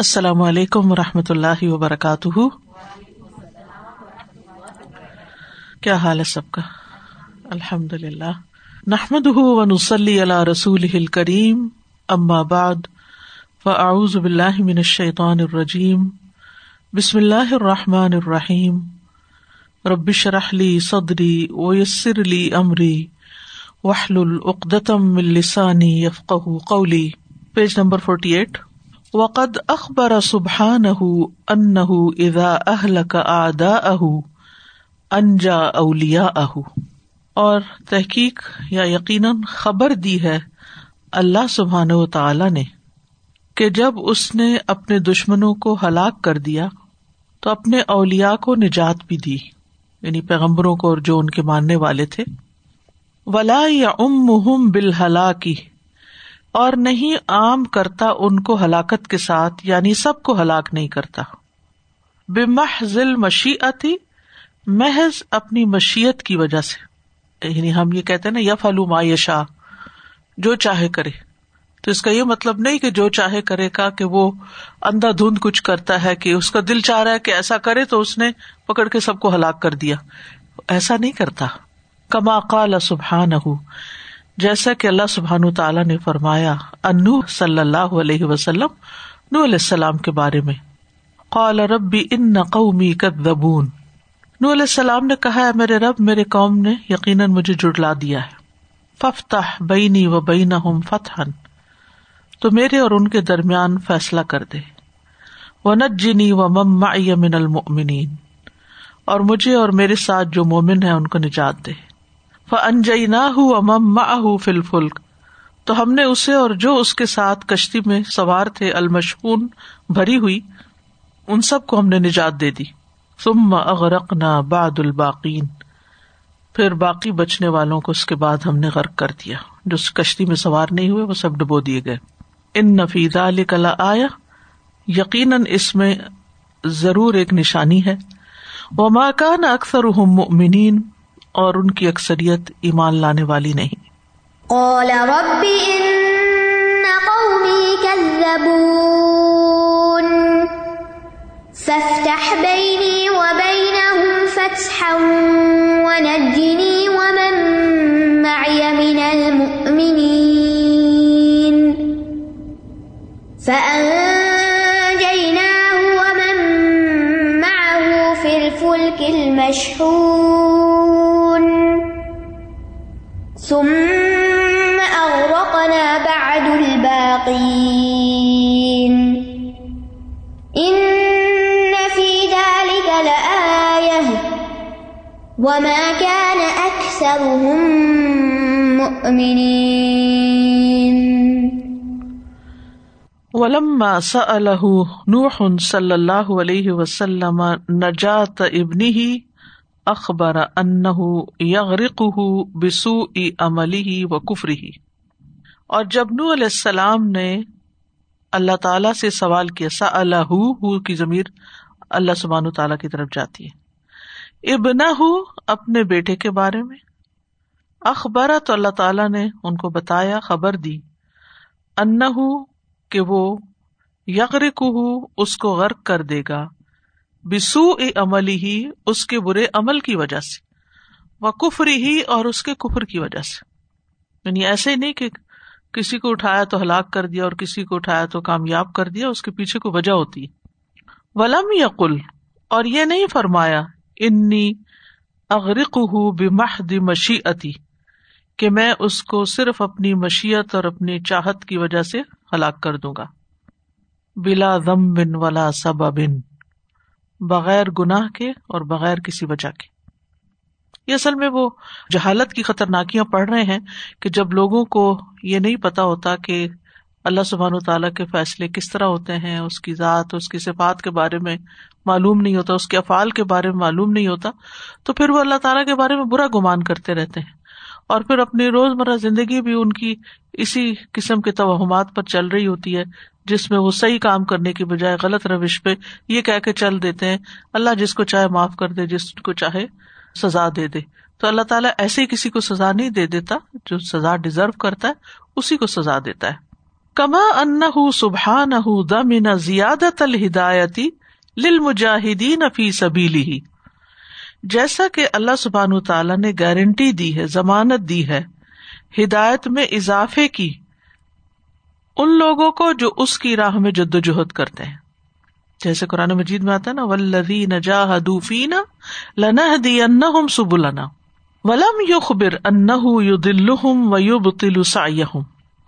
السلام علیکم و رحمۃ اللہ وبرکاتہ۔ کیا حال ہے سب کا؟ الحمد للہ نحمد ونسلی علی رسول کریم اما بعد، فاعوذ باللہ من الشیطان الرجیم۔ بسم اللہ الرحمٰن الرحیم۔ ربش رحلی صدری ویسر علی عمری وحل العقدم السانی یفق قولی۔ پیج نمبر فورٹی ایٹ وقد اخبر سبحان ان ادا اہل کا آدا اہ انجا اولیا اہ اور تحقیق یا یقیناً خبر دی ہے اللہ سبحان و تعالی نے کہ جب اس نے اپنے دشمنوں کو ہلاک کر دیا تو اپنے اولیا کو نجات بھی دی یعنی پیغمبروں کو اور جو ان کے ماننے والے تھے. ولا یا ام بال ہلاکی اور نہیں عام کرتا ان کو ہلاکت کے ساتھ یعنی سب کو ہلاک نہیں کرتا۔ بے محض مشیعتی محض اپنی مشیت کی وجہ سے۔ یعنی ہم یہ کہتے نا یا فلو ما یشا جو چاہے کرے۔ تو اس کا یہ مطلب نہیں کہ جو چاہے کرے کا کہ وہ اندھا دھند کچھ کرتا ہے کہ اس کا دل چاہ رہا ہے کہ ایسا کرے تو اس نے پکڑ کے سب کو ہلاک کر دیا۔ ایسا نہیں کرتا۔ کما قال سبحان جیسا کہ اللہ سبحان تعالیٰ نے فرمایا انو صلی اللہ علیہ وسلم نو علیہ السلام کے بارے میں۔ قال، ربی ان قومی کدبون نو علیہ السلام نے کہا ہے میرے رب، میرے قوم نے یقیناً مجھے جڑلا دیا ہے۔ ففتح بینی و بین فتح تو میرے اور ان کے درمیان فیصلہ کر دے۔ و نجنی و مم من المؤمنین۔ اور مجھے اور میرے ساتھ جو مومن ہے ان کو نجات دے۔ انجئی نہ امم فل فلک تو ہم نے اسے اور جو اس کے ساتھ کشتی میں سوار تھے المشہون بھری ہوئی، ان سب کو ہم نے نجات دے دی۔ ثم اغرقنا بعد الباقین پھر باقی بچنے والوں کو اس کے بعد ہم نے غرق کر دیا۔ جو کشتی میں سوار نہیں ہوئے، وہ سب ڈبو دیے گئے۔ ان نفید علی کلا آیا یقیناً اس میں ضرور ایک نشانی ہے۔ وہ ماکان اکثر مؤمنین اور ان کی اکثریت ایمان لانے والی نہیں۔ قال رب ان قومی كذبون، فافتح بيني وبينهم فتحا ونجني ومن معي من المؤمنين. فأنجيناه ومن معه في الفلك المشحون. ثم أغرقنا بعد الباقين. إن في ذلك لآية. وما كان أكثرهم مؤمنين. ولما سأله نوح صلى الله عليه وسلم نجاة ابنه اخبر ان یغرق بسو عملی ہی و کفری ہی اور جب نو علیہ السلام نے اللہ تعالی سے سوال کیا سا اللہ کی ضمیر اللہ سبحان تعالیٰ کی طرف جاتی ہے۔ ابنا اپنے بیٹے کے بارے میں۔ اخبار تو اللہ تعالیٰ نے ان کو بتایا، خبر دی۔ ان کہ وہ یغرق اس کو غرق کر دے گا۔ بسو عملی ہی اس کے برے عمل کی وجہ سے وہ کفری ہی اور اس کے کفر کی وجہ سے۔ یعنی ایسے ہی نہیں کہ کسی کو اٹھایا تو ہلاک کر دیا اور کسی کو اٹھایا تو کامیاب کر دیا، اس کے پیچھے کو وجہ ہوتی۔ ہے ولم یقل، اور یہ نہیں فرمایا، انی اغرق ہوں بمحد مشیعتی کہ میں اس کو صرف اپنی مشیت اور اپنی چاہت کی وجہ سے ہلاک کر دوں گا۔ بلا ضم بن ولا سب بن بغیر گناہ کے اور بغیر کسی وجہ کے۔ یہ اصل میں وہ جہالت کی خطرناکیاں پڑھ رہے ہیں کہ جب لوگوں کو یہ نہیں پتا ہوتا کہ اللہ سبحان و تعالیٰ کے فیصلے کس طرح ہوتے ہیں، اس کی ذات، اس کی صفات کے بارے میں معلوم نہیں ہوتا، اس کے افعال کے بارے میں معلوم نہیں ہوتا، تو پھر وہ اللہ تعالیٰ کے بارے میں برا گمان کرتے رہتے ہیں۔ اور پھر اپنی روز مرہ زندگی بھی ان کی اسی قسم کے توہمات پر چل رہی ہوتی ہے، جس میں وہ صحیح کام کرنے کی بجائے غلط روش پہ یہ کہہ کے چل دیتے ہیں، اللہ جس کو چاہے معاف کر دے، جس کو چاہے سزا دے دے۔ تو اللہ تعالیٰ ایسے ہی کسی کو سزا نہیں دے دیتا جو سزا ڈیزرو کرتا ہے، اسی کو سزا دیتا ہے۔ کما ان سبحان دمن زیادت الہدایتی للمجاہدین فی سبیلی ہی جیسا کہ اللہ سبحان تعالیٰ نے گارنٹی دی ہے، ضمانت دی ہے، ہدایت میں اضافے کی ان لوگوں کو جو اس کی راہ میں جد و جہد کرتے ہیں۔ جیسے قرآن مجید میں آتا ہے نا ولدی نجا حدوفین لنا دی ان سب النا ولم یو خبر ان یو دل و یو بتل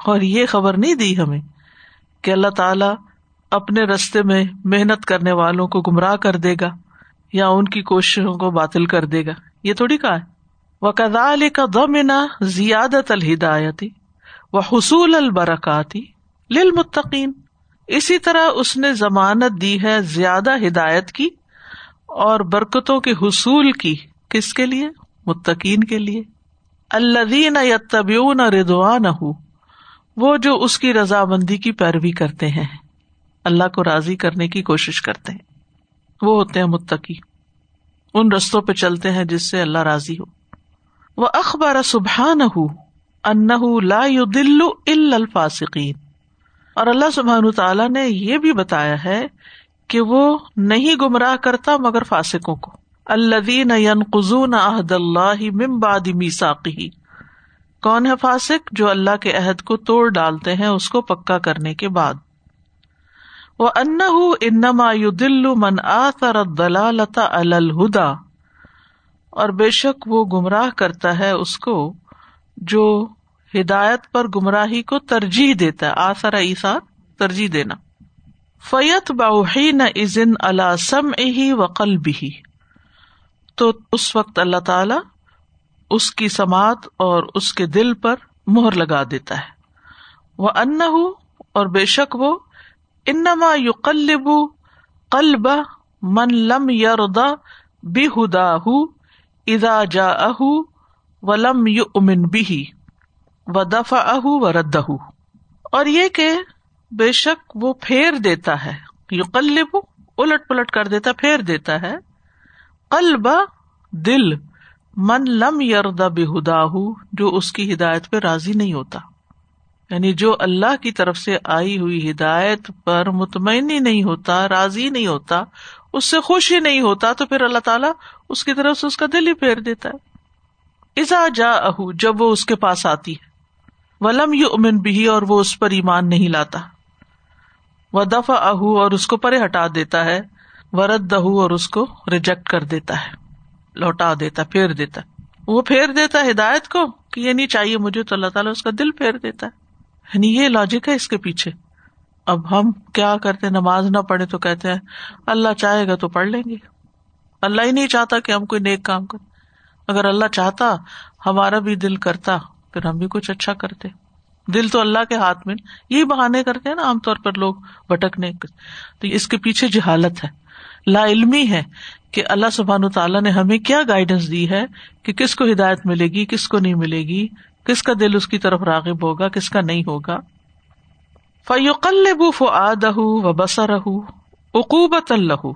اور یہ خبر نہیں دی ہمیں کہ اللہ تعالی اپنے رستے میں محنت کرنے والوں کو گمراہ کر دے گا۔ یا ان کی کوششوں کو باطل کر دے گا۔ یہ تھوڑی کہا ہے۔ وہ کدال کا دمنا زیادت الہدایتی و حصول البرکاتی للمتقین اسی طرح اس نے ضمانت دی ہے زیادہ ہدایت کی اور برکتوں کے حصول کی۔ کس کے لیے؟ متقین کے لیے۔ الدین یتبیون ردوان ہو وہ جو اس کی رضامندی کی پیروی کرتے ہیں۔ اللہ کو راضی کرنے کی کوشش کرتے ہیں۔ وہ ہوتے ہیں متقی۔ ان رستوں پہ چلتے ہیں جس سے اللہ راضی ہو۔ وہ اخبار سبحان لا دلو الفاسقین۔ اور اللہ سبحان تعالیٰ نے یہ بھی بتایا ہے کہ وہ نہیں گمراہ کرتا مگر فاسکوں کو۔ اللہ قزون عہد اللہ ممباد میساقی کون ہے فاسق جو اللہ کے عہد کو توڑ ڈالتے ہیں اس کو پکا کرنے کے بعد؟ وہ ان انما دل من آثر دلالتا الہدا اور بے شک وہ گمراہ کرتا ہے اس کو جو ہدایت پر گمراہی کو ترجیح دیتا ہے آسرا ایسا ترجیح دینا۔ فیت باحی نہ ازن اللہ سم اہی و بھی تو اس وقت اللہ تعالی اس کی سماعت اور اس کے دل پر مہر لگا دیتا ہے۔ وہ ان اور بے شک وہ انما یو قلب قلب من لم یردا بے ہدا ادا جا اہ و لم یو امن و دفا اہ و اور یہ کہ بے شک وہ پھیر دیتا ہے یو قلب الٹ پلٹ کر دیتا، پھیر دیتا ہے۔ قلب دل من لم یردا بے جو اس کی ہدایت پہ راضی نہیں ہوتا۔ یعنی جو اللہ کی طرف سے آئی ہوئی ہدایت پر مطمئن ہی نہیں ہوتا، راضی نہیں ہوتا، اس سے خوش ہی نہیں ہوتا، تو پھر اللہ تعالیٰ اس کی طرف سے اس کا دل ہی پھیر دیتا ہے۔ ازا جا اہ جب وہ اس کے پاس آتی ہے۔ ولم یو امن بھی اور وہ اس پر ایمان نہیں لاتا۔ و دفا اہ اور اس کو پرے ہٹا دیتا ہے۔ ورد دہ اور اس کو ریجیکٹ کر دیتا ہے۔ لوٹا دیتا پھیر دیتا وہ پھیر دیتا ہدایت کو کہ یہ نہیں چاہیے مجھے، تو اللہ تعالیٰ اس کا دل پھیر دیتا ہے۔ یعنی یہ لاجک ہے اس کے پیچھے۔ اب ہم کیا کرتے نماز نہ پڑھے تو کہتے ہیں، اللہ چاہے گا تو پڑھ لیں گے۔ اللہ ہی نہیں چاہتا کہ ہم کوئی نیک کام کریں۔ اگر اللہ چاہتا، ہمارا بھی دل کرتا، پھر ہم بھی کچھ اچھا کرتے۔ دل تو اللہ کے ہاتھ میں، یہی بہانے کرتے ہیں نا عام طور پر لوگ بھٹکنے۔ تو اس کے پیچھے جہالت ہے۔ لا علمی ہے کہ اللہ سبحان تعالیٰ نے ہمیں کیا گائیڈنس دی ہے کہ کس کو ہدایت ملے گی، کس کو نہیں ملے گی۔ کس کا دل اس کی طرف راغب ہوگا، کس کا نہیں ہوگا؟ فیوقل ف آدہ و بسر اقوبت اللہ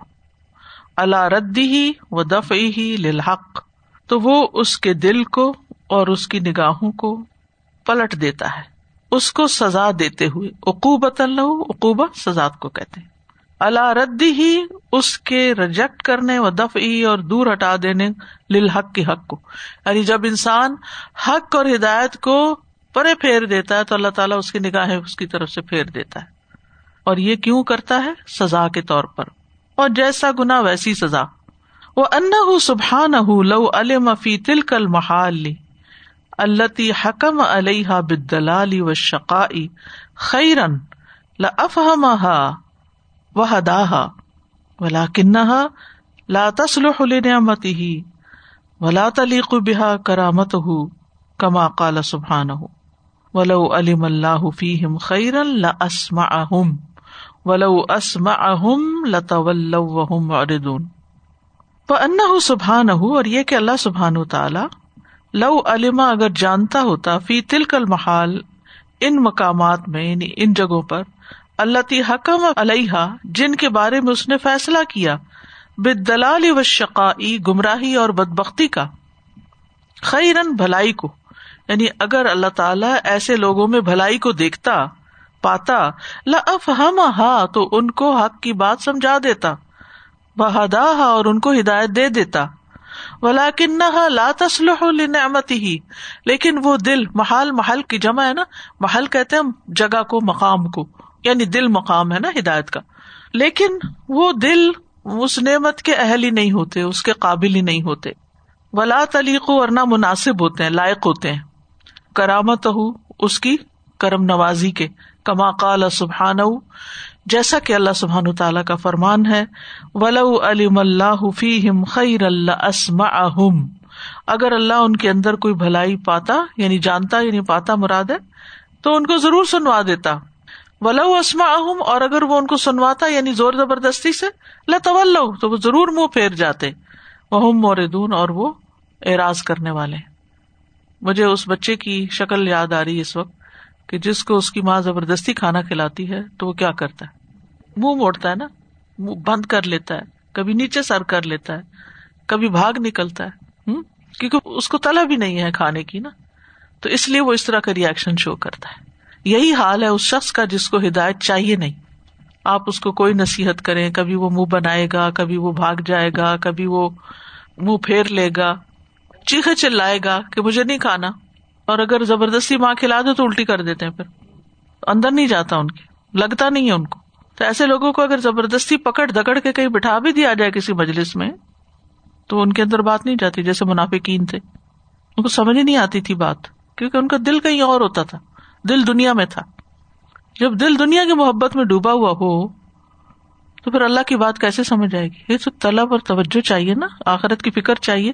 اللہ ردی ہی و دف ہی للحق تو وہ اس کے دل کو اور اس کی نگاہوں کو پلٹ دیتا ہے۔ اس کو سزا دیتے ہوئے اقوبت اللہ اقوبا سزا کو کہتے ہیں۔ اللہ ردی ہی اس کے ریجیکٹ کرنے و دف اور دور ہٹا دینے لل کے حق کو۔ یعنی جب انسان حق اور ہدایت کو پرے پھیر دیتا ہے تو اللہ تعالیٰ اس کی نگاہیں اس کی طرف سے پھیر دیتا ہے۔ اور یہ کیوں کرتا ہے؟ سزا کے طور پر۔ اور جیسا گنا ویسی سزا۔ وہ ان سبحان لو المفی تل کل محال اللہ حکم علیہ بدلالی و شقائی خیرن لفہم وہ ہدا ولا کنہا لا تسلح ہی ولا تلیق بہا کرامت ہُ کما قال سبحان ہُ ولو علم اللہ فیہم خیرن لاسمعہم ولو اسما اسمعہم لتولوا وهم معرضون. فانہ سبحانہ اور یہ کہ اللہ سبحانہ تعالی لو علما اگر جانتا ہوتا فی تلک المحال، ان مقامات میں یعنی ان جگہوں پر اللہ تی حکم علیہ جن کے بارے میں اس نے فیصلہ کیا بد دلال و شقائی گمراہی اور بد بختی کا۔ خیرن بھلائی کو یعنی اگر اللہ تعالیٰ ایسے لوگوں میں بھلائی کو دیکھتا، پاتا لفہم ہا تو ان کو حق کی بات سمجھا دیتا بہادا اور ان کو ہدایت دے دیتا۔ ولاکن لا تسلح لنعمت ہی لیکن وہ دل محال محل کی جمع ہے نا، محل کہتے ہیں جگہ کو، مقام کو۔ یعنی دل مقام ہے نا ہدایت کا۔ لیکن وہ دل اس نعمت کے اہل ہی نہیں ہوتے، اس کے قابل ہی نہیں ہوتے۔ ولا تلیق اور نہ مناسب ہوتے ہیں، لائق ہوتے ہیں۔ کرامت ہو اس کی کرم نوازی کے، کما قال سبحان جیسا کہ اللہ سبحان تعالیٰ کا فرمان ہے، ولو علم اللہ فیم خیر اللہ اگر اللہ ان کے اندر کوئی بھلائی پاتا یعنی جانتا یعنی پاتا مراد ہے، تو ان کو ضرور سنوا دیتا۔ ولو اسما اہم اور اگر وہ ان کو سنواتا یعنی زور زبردستی سے لطول تو وہ ضرور منہ پھیر جاتے۔ وہ موردون، اور وہ اعراض کرنے والے۔ مجھے اس بچے کی شکل یاد آ رہی ہے اس وقت، کہ جس کو اس کی ماں زبردستی کھانا کھلاتی ہے، تو وہ کیا کرتا ہے؟ منہ موڑتا ہے نا؟ منہ بند کر لیتا ہے، کبھی نیچے سر کر لیتا ہے، کبھی بھاگ نکلتا ہے۔ کیونکہ اس کو تلا بھی نہیں ہے کھانے کی نا۔ تو اس لیے وہ اس طرح کا ریئیکشن شو کرتا ہے۔ یہی حال ہے اس شخص کا جس کو ہدایت چاہیے نہیں۔ آپ اس کو کوئی نصیحت کریں، کبھی وہ منہ بنائے گا، کبھی وہ بھاگ جائے گا، کبھی وہ منہ پھیر لے گا، چیخے چلائے گا کہ مجھے نہیں کھانا۔ اور اگر زبردستی ماں کھلا دو تو الٹی کر دیتے ہیں پھر۔ اندر نہیں جاتا ان کی، لگتا نہیں ہے ان کو۔ تو ایسے لوگوں کو اگر زبردستی پکڑ دکڑ کے کہیں بٹھا بھی دیا جائے کسی مجلس میں، تو ان کے اندر بات نہیں جاتی، جیسے منافقین تھے۔ ان کو سمجھ نہیں آتی تھی بات، کیونکہ ان کا دل کہیں اور ہوتا تھا۔ دل دنیا میں تھا۔ جب دل دنیا کی محبت میں ڈوبا ہوا ہو، تو پھر اللہ کی بات کیسے سمجھ آئے گی؟ یہ تو طلب اور توجہ چاہیے نا۔ آخرت کی فکر چاہیے۔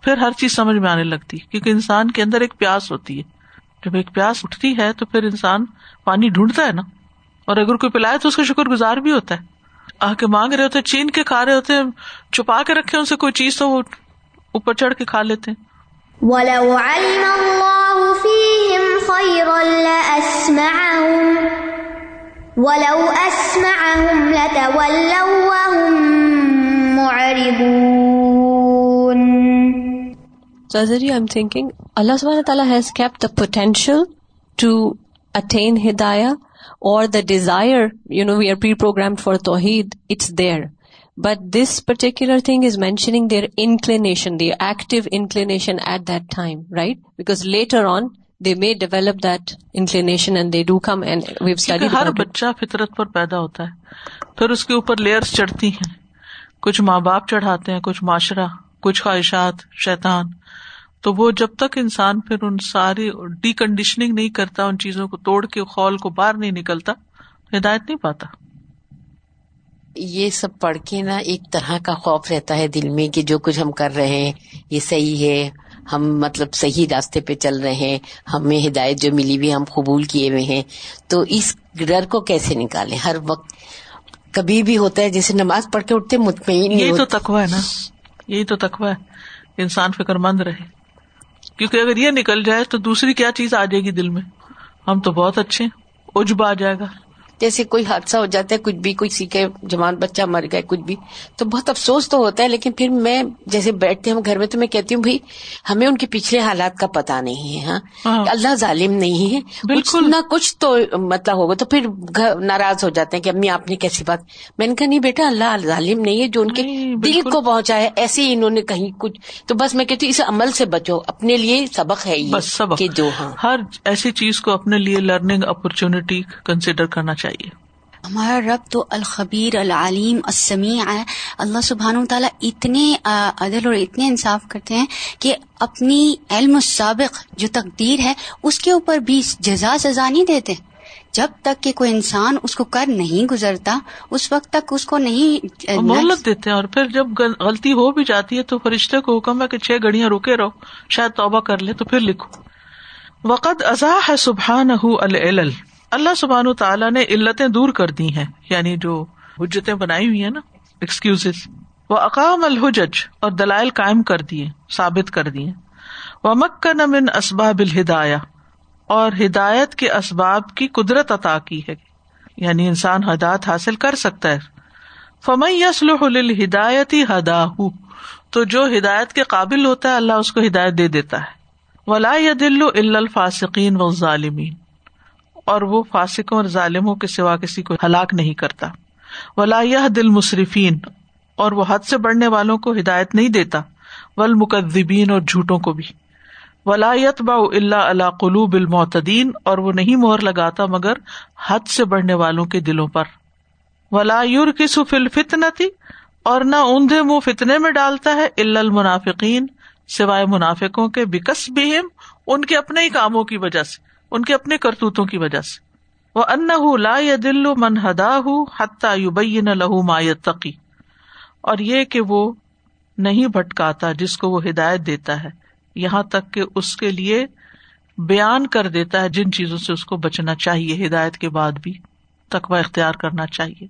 پھر ہر چیز سمجھ میں آنے لگتی ہے۔ کیونکہ انسان کے اندر ایک پیاس ہوتی ہے۔ جب ایک پیاس اٹھتی ہے، تو پھر انسان پانی ڈھونڈتا ہے نا۔ اور اگر کوئی پلائے تو اس کا شکر گزار بھی ہوتا ہے۔ آ کے مانگ رہے ہوتے چین کے کھا رہے ہوتے چھپا کے رکھے ان سے کوئی چیز تو وہ اوپر چڑھ کے کھا لیتے ہیں۔ اللہ سب تعالیٰ has keep the potential to attain ہدایہ اور the desire you know we are pre program for توحید it's there but this particular thing is mentioning their inclination the active inclination at that time right because later on they may develop that inclination and they do come and we've study ہر بچہ فطرت پر پیدا ہوتا ہے۔ پھر اس کے اوپر layers چڑھتی ہیں۔ کچھ ماں باپ چڑھاتے ہیں کچھ معاشرہ کچھ خواہشات شیطان۔ تو وہ جب تک انسان پھر ان ساری ڈی کنڈیشننگ نہیں کرتا ان چیزوں کو توڑ کے خول کو باہر نہیں نکلتا ہدایت نہیں پاتا۔ یہ سب پڑھ کے نا ایک طرح کا خوف رہتا ہے دل میں کہ جو کچھ ہم کر رہے ہیں یہ صحیح ہے ہم مطلب صحیح راستے پہ چل رہے ہیں ہمیں ہدایت جو ملی ہوئی ہم قبول کیے ہوئے ہیں۔ تو اس ڈر کو کیسے نکالیں؟ ہر وقت کبھی بھی ہوتا ہے جیسے نماز پڑھ کے اٹھتے مطمئن یہی تو تخوا ہے نا۔ یہی تو تخوا ہے۔ انسان فکر مند رہے۔ کیونکہ اگر یہ نکل جائے تو دوسری کیا چیز آ جائے گی دل میں؟ ہم تو بہت اچھے اجب آ جائے گا۔ جیسے کوئی حادثہ ہو جاتا ہے کچھ بھی کوئی سیکھے جوان بچہ مر گئے کچھ بھی۔ تو بہت افسوس تو ہوتا ہے لیکن پھر میں جیسے بیٹھتے ہم گھر میں تو میں کہتی ہوں بھائی ہمیں ان کے پچھلے حالات کا پتا نہیں ہے ہاں, ہاں۔ اللہ ظالم نہیں ہے۔ بالکل۔ نہ کچھ تو مطلب ہوگا تو پھر ناراض ہو جاتے ہیں کہ امی آپ نے کیسی بات۔ میں نے کہا نہیں بیٹا اللہ ظالم نہیں ہے جو ان کے دل کو پہنچا ہے۔ ایسے ہی انہوں نے کہیں کچھ۔ تو بس میں کہتی ہوں اس عمل سے بچو۔ اپنے لیے سبق ہے بس سبق۔ جو ہاں۔ ہر ایسی چیز کو اپنے لیے لرننگ اپرچونٹی کنسیڈر کرنا چاہیے۔ ہمارا رب تو الخبیر العلیم السمیع ہے۔ اللہ سبحان تعالیٰ اتنے عدل اور اتنے انصاف کرتے ہیں کہ اپنی علم السابق جو تقدیر ہے اس کے اوپر بھی جزا سزا نہیں دیتے۔ جب تک کہ کوئی انسان اس کو کر نہیں گزرتا اس وقت تک اس کو نہیں مہلت دیتے ہیں اور پھر جب غلطی ہو بھی جاتی ہے تو فرشتے کو حکم ہے کہ چھ گھڑیاں رکے رہو۔ شاید توبہ کر لے تو پھر لکھو۔ وقت ازا ہے سبحان اللہ سبحان تعالیٰ نے علتیں دور کر دی ہیں یعنی جو حجتیں بنائی ہوئی ہیں نا ایکسکیوز وہ اقام الحجج اور دلائل قائم کر دیے ثابت کر دیے وہ مکن من اسباب الہدایا اور ہدایت کے اسباب کی قدرت عطا کی ہے یعنی انسان ہدایت حاصل کر سکتا ہے۔ فمئی یسلح ہدایتی ہدا تو جو ہدایت کے قابل ہوتا ہے، اللہ اس کو ہدایت دے دیتا ہے۔ ولا دل الفاسقین و ظالمین اور وہ فاسکوں اور ظالموں کے سوا کسی کو ہلاک نہیں کرتا۔ ولا دل مصرفین اور وہ حد سے بڑھنے والوں کو ہدایت نہیں دیتا۔ ول مقدبین اور جھوٹوں کو بھی۔ ولایت با اللہ اللہ قلوب المعتدین اور وہ نہیں مہر لگاتا مگر حد سے بڑھنے والوں کے دلوں پر۔ ولا یور کی سفل فتنتی اور نہ اوندے منہ فتنے میں ڈالتا ہے۔ الا المنافقین سوائے منافقوں کے بکس بھی ان کے اپنے ہی کاموں کی وجہ سے۔ ان کے اپنے کرتوتوں کی وجہ سے۔ وہ ان لا دل من ہدا حتہ یوبین لہو ما تقی اور یہ کہ وہ نہیں بھٹکاتا جس کو وہ ہدایت دیتا ہے، یہاں تک کہ اس کے لیے بیان کر دیتا ہے جن چیزوں سے اس کو بچنا چاہیے، ہدایت کے بعد بھی تقوا اختیار کرنا چاہیے۔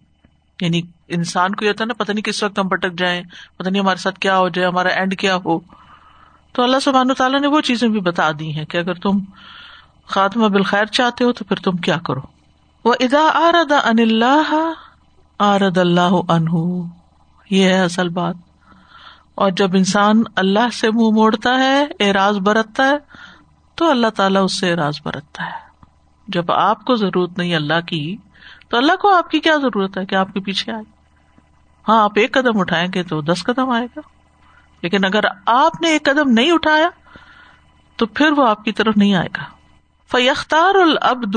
یعنی انسان کو یہ ہوتا ہے نا، پتہ نہیں کس وقت ہم بھٹک جائیں، پتہ نہیں ہمارے ساتھ کیا ہو جائے، ہمارا اینڈ کیا ہو۔ تو اللہ سبحان تعالیٰ نے وہ چیزیں بھی بتا دی ہیں کہ اگر تم خاتمہ بالخیر چاہتے ہو تو پھر تم کیا کرو؟ وہ ادا آرد ان اللہ آرد اللہ انہ یہ ہے اصل بات۔ اور جب انسان اللہ سے منہ مو موڑتا ہے، اعراض برتتا ہے، تو اللہ تعالیٰ اس سے اعراض برتتا ہے۔ جب آپ کو ضرورت نہیں اللہ کی، تو اللہ کو آپ کی کیا ضرورت ہے کہ آپ کے پیچھے آئے؟ ہاں آپ ایک قدم اٹھائیں گے تو دس قدم آئے گا۔ لیکن اگر آپ نے ایک قدم نہیں اٹھایا، تو پھر وہ آپ کی طرف نہیں آئے گا۔ فیختار العبد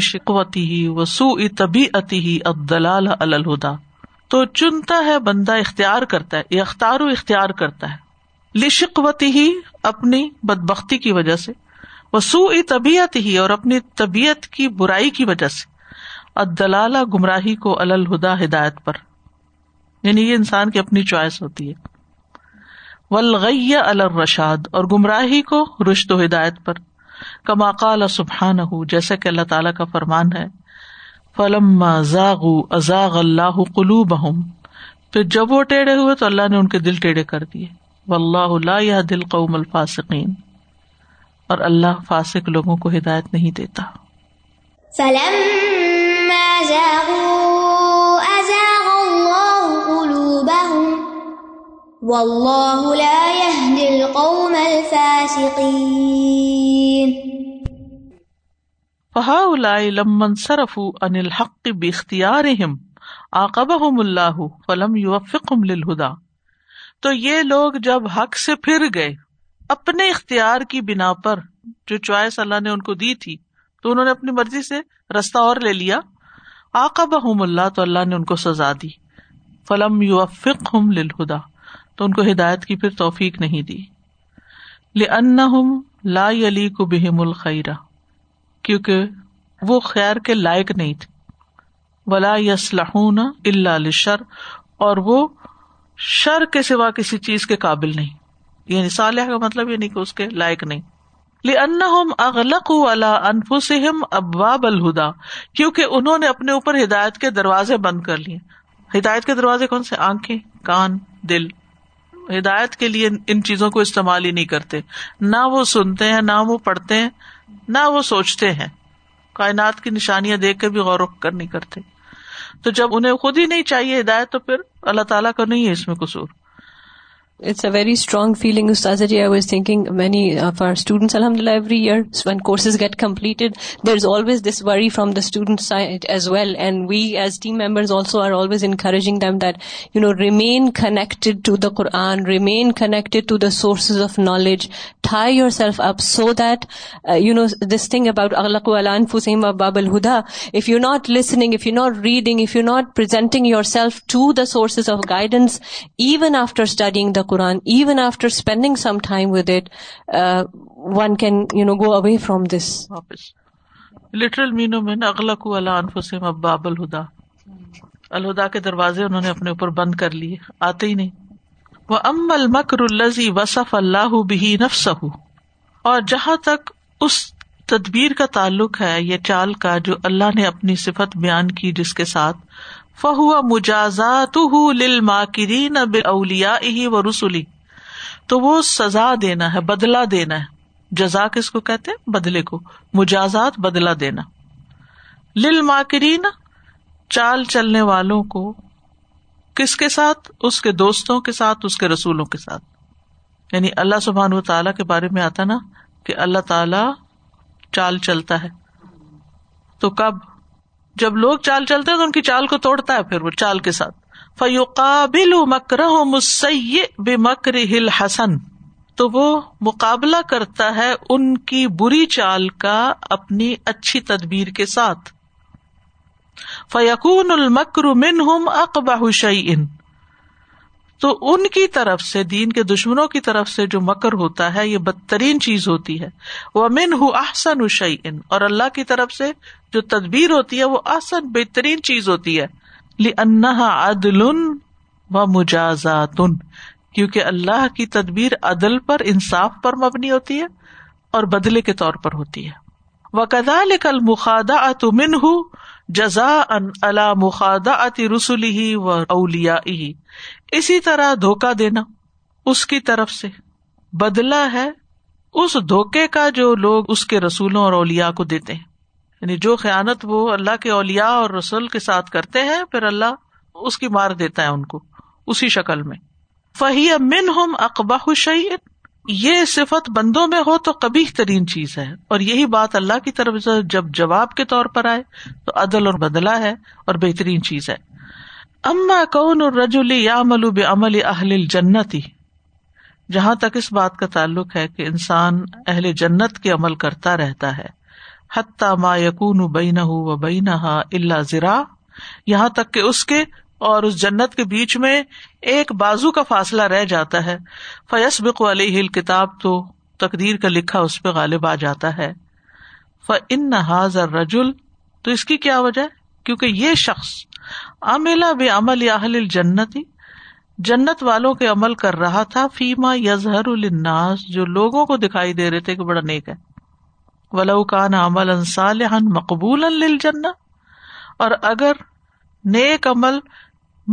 شکوتی ہی وسو طبی اتی ہی ابدلال الہدا تو چنتا ہے، بندہ اختیار کرتا ہے یا اختار و اختیار کرتا ہے۔ لشکوتی ہی اپنی بد بختی کی وجہ سے وسو طبیعت ہی اور اپنی طبیعت کی برائی کی وجہ سے۔ ادلال گمراہی کو الہدا ہدایت پر۔ یعنی یہ انسان کی اپنی چوائس ہوتی ہے۔ ولغی الرشاد اور گمراہی کو رشت و ہدایت پر۔ کما قال سبحان ہُ جیسا کہ اللہ تعالیٰ کا فرمان ہے فلم ازاغ ازاغ اللہ قلو بہم پھر جب وہ ٹیڑھے ہوئے تو اللہ نے ان کے دل ٹیڑھے کر دیے۔ و اللہ اللہ دل قوم الفاسقین اور اللہ فاسق لوگوں کو ہدایت نہیں دیتا۔ فلما زاغوا أزاغ الله قلوبهم۔ واللہ لا يهدي القوم الفاسقين۔ فهؤلاء لمن صرفوا عن الحق باختيارهم عاقبهم الله فلم يوفقهم للهدى۔ تو یہ لوگ جب حق سے پھر گئے، اپنے اختیار کی بنا پر جو چوائس اللہ نے ان کو دی تھی، تو انہوں نے اپنی مرضی سے رستہ اور لے لیا۔ آقبہم اللہ تو اللہ نے ان کو سزا دی۔ فلم یوفقهم للہدا تو ان کو ہدایت کی پھر توفیق نہیں دی۔ لا علی کو بہم الخیرا کیونکہ وہ خیر کے لائق نہیں تھے ولا یسلح اللہ شر اور وہ شر کے سوا کسی چیز کے قابل نہیں۔ یعنی صالح کا مطلب یہ نہیں کہ اس کے لائق نہیں۔ لم اغلق انفسم ابواب الہدا کیونکہ انہوں نے اپنے اوپر ہدایت کے دروازے بند کر لیے۔ ہدایت کے دروازے کون سے؟ آنکھیں، کان، دل۔ ہدایت کے لیے ان چیزوں کو استعمال ہی نہیں کرتے۔ نہ وہ سنتے ہیں، نہ وہ پڑھتے ہیں۔ نہ وہ سوچتے ہیں۔ کائنات کی نشانیاں دیکھ کے بھی غور و فکر نہیں کرتے۔ تو جب انہیں خود ہی نہیں چاہیے ہدایت تو پھر اللہ تعالیٰ کا نہیں ہے اس میں قصور۔ It's a very strong feeling us G I was thinking many of our students الحمد للہ every year when courses get completed there is always this worry from the student side as well and we as team members also are always encouraging them that you know remain connected to the Quran remain connected to the sources of knowledge tie yourself up so that you know this thing about الن فسم اباب الہدا if you not listening if you not reading if you not presenting yourself to the sources of guidance even after studying the studying the Quran, even after spending some time with it, uh, one can, go away from this. Literal meaning میں اغلق علی انفسہم ابواب الہدا۔ الہدا کے دروازے انہوں نے اپنے اوپر بند کر لیے آتے ہی نہیں۔ وہ ام المکر الزی وصف اللہ بھی نفسہ اور جہاں تک اس تدبیر کا تعلق ہے یہ چال کا جو اللہ نے اپنی صفت بیان کی جس کے ساتھ فہو مجازات للماکرین ہی و رسولی تو وہ سزا دینا ہے بدلا دینا ہے۔ جزا کس کو کہتے بدلے کو۔ مجازات بدلا دینا۔ لل ماکرین چال چلنے والوں کو کس کے ساتھ؟ اس کے دوستوں کے ساتھ، اس کے رسولوں کے ساتھ۔ یعنی اللہ سبحان و تعالیٰ کے بارے میں آتا نا کہ اللہ تعالی چال چلتا ہے۔ تو کب؟ جب لوگ چال چلتے ہیں تو ان کی چال کو توڑتا ہے پھر وہ چال کے ساتھ۔ فیوقابل مکر مسی بے مکر ہل حسن تو وہ مقابلہ کرتا ہے ان کی بری چال کا اپنی اچھی تدبیر کے ساتھ۔ فیقون المکر من ہم اقبا شعین تو ان کی طرف سے، دین کے دشمنوں کی طرف سے جو مکر ہوتا ہے، یہ بدترین چیز ہوتی ہے۔ وہ من ہُ احسن شعین اور اللہ کی طرف سے جو تدبیر ہوتی ہے، وہ احسن بہترین چیز ہوتی ہے۔ عدل و مجازات کیونکہ اللہ کی تدبیر عدل پر، انصاف پر مبنی ہوتی ہے اور بدلے کے طور پر ہوتی ہے۔ وہ کدا لکل مخادہ من ہوں جزا ان اللہ مخادہ اتی رسولی ہی و اولیا اسی طرح دھوکا دینا اس کی طرف سے۔ بدلا ہے اس دھوکے کا جو لوگ اس کے رسولوں اور اولیا کو دیتے ہیں۔ یعنی جو خیانت وہ اللہ کے اولیا اور رسول کے ساتھ کرتے ہیں، پھر اللہ اس کی مار دیتا ہے ان کو، اسی شکل میں۔ فہی من ہم اقبا شعیت یہ صفت بندوں میں ہو تو کبھی ترین چیز ہے۔ اور یہی بات اللہ کی طرف سے جب جواب کے طور پر آئے تو عدل اور بدلا ہے اور بہترین چیز ہے۔ اما کون اور رجولی یا ملوب عمل اہل جنتی جہاں تک اس بات کا تعلق ہے کہ انسان اہل جنت کے عمل کرتا رہتا ہے۔ حتیٰ ما یقون بین و بین اللہ زرا یہاں تک کہ اس کے اور اس جنت کے بیچ میں ایک بازو کا فاصلہ رہ جاتا ہے۔ فیس بک والی ہل کتاب تو تقدیر کا لکھا اس پہ غالب آ جاتا ہے۔ ف ان حاضر رجول تو اس کی کیا وجہ ہے؟ کیونکہ یہ شخص عاملہ بے عمل یاہل جنتی جنت والوں کے عمل کر رہا تھا، فیما یزہر الناس جو لوگوں کو دکھائی دے رہے تھے کہ بڑا نیک ہے۔ ولو کان عمل انصال مقبول اور اگر نیک عمل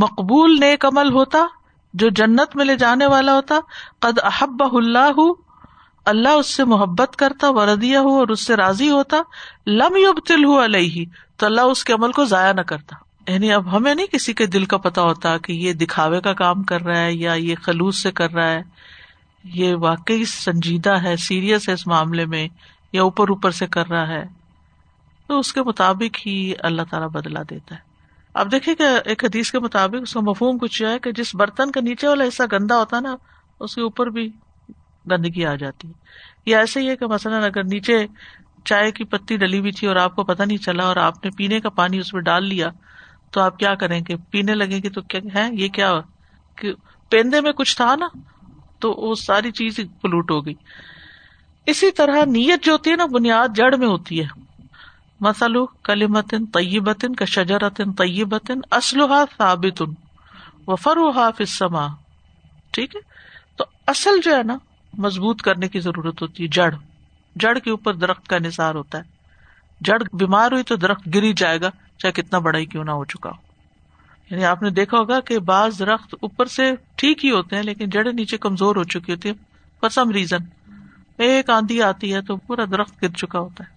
مقبول نیک عمل ہوتا، جو جنت میں لے جانے والا ہوتا، قد احب اللہ اللہ اس سے محبت کرتا وردیا ہو اور اس سے راضی ہوتا، لم یبتل ہو علیہ، تو اللہ اس کے عمل کو ضائع نہ کرتا۔ یعنی اب ہمیں نہیں کسی کے دل کا پتا ہوتا کہ یہ دکھاوے کا کام کر رہا ہے یا یہ خلوص سے کر رہا ہے۔ یہ واقعی سنجیدہ ہے، سیریس ہے اس معاملے میں، یا اوپر اوپر سے کر رہا ہے۔ تو اس کے مطابق ہی اللہ تعالیٰ بدلا دیتا ہے۔ اب دیکھیے کہ ایک حدیث کے مطابق اس کا مفہوم کچھ ہے کہ جس برتن کا نیچے والا حصہ گندا ہوتا ہے نا، اس کے اوپر بھی گندگی آ جاتی ہے۔ یا ایسے ہی ہے کہ مثلاً اگر نیچے چائے کی پتی ڈلی ہوئی تھی اور آپ کو پتا نہیں چلا اور آپ نے پینے کا پانی اس میں ڈال لیا، تو آپ کیا کریں گے؟ پینے لگیں گے تو کیا ہے یہ کیا پیندے میں کچھ تھا نا، تو وہ ساری چیز پلوٹ ہو گئی۔ اسی طرح نیت جو ہوتی ہے نا، بنیاد جڑ میں ہوتی ہے۔ مسلو کلی متن طیبتن کا شجرتن طیبتن اسلحہ ثابت و فروحا فسما ٹھیک ہے؟ تو اصل جو ہے نا، مضبوط کرنے کی ضرورت ہوتی ہے، جڑ۔ جڑ کے اوپر درخت کا نثار ہوتا ہے۔ جڑ بیمار ہوئی تو درخت گری جائے گا، چاہے کتنا بڑا ہی کیوں نہ ہو چکا ہو۔ یعنی آپ نے دیکھا ہوگا کہ بعض درخت اوپر سے ٹھیک ہی ہوتے ہیں، لیکن جڑیں نیچے کمزور ہو چکی ہوتی ہے فار سم ریزن ایک آندھی آتی ہے تو پورا درخت گر چکا ہوتا ہے۔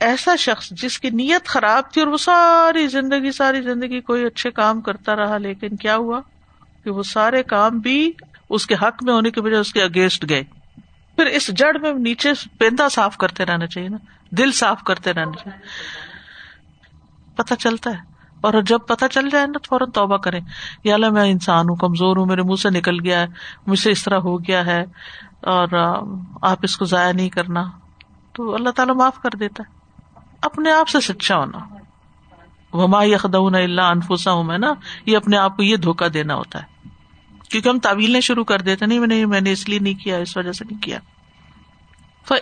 ایسا شخص جس کی نیت خراب تھی اور وہ ساری زندگی ساری زندگی کوئی اچھے کام کرتا رہا، لیکن کیا ہوا؟ کہ وہ سارے کام بھی اس کے حق میں ہونے کی وجہ اس کے اگینسٹ گئے۔ پھر اس جڑ میں نیچے پیندا صاف کرتے رہنا چاہیے نا، دل صاف کرتے رہنا چاہیے۔ پتا چلتا ہے۔ اور جب پتا چل جائے نا، فوراً توبہ کریں۔ یا اللہ، میں انسان ہوں، کمزور ہوں، میرے منہ سے نکل گیا ہے، مجھ سے اس طرح ہو گیا ہے اور آپ اس کو ضائع نہیں کرنا۔ تو اللہ تعالیٰ معاف کر دیتا ہے۔ اپنے آپ سے سچا ہونا۔ وما یخدون اللہ انفسا ہوں میں نا؟ یہ اپنے آپ کو یہ دھوکا دینا ہوتا ہے۔ کیونکہ ہم تعویلیں شروع کر دیتے نہیں میں میں نے اس لیے نہیں کیا، اس وجہ سے نہیں کیا۔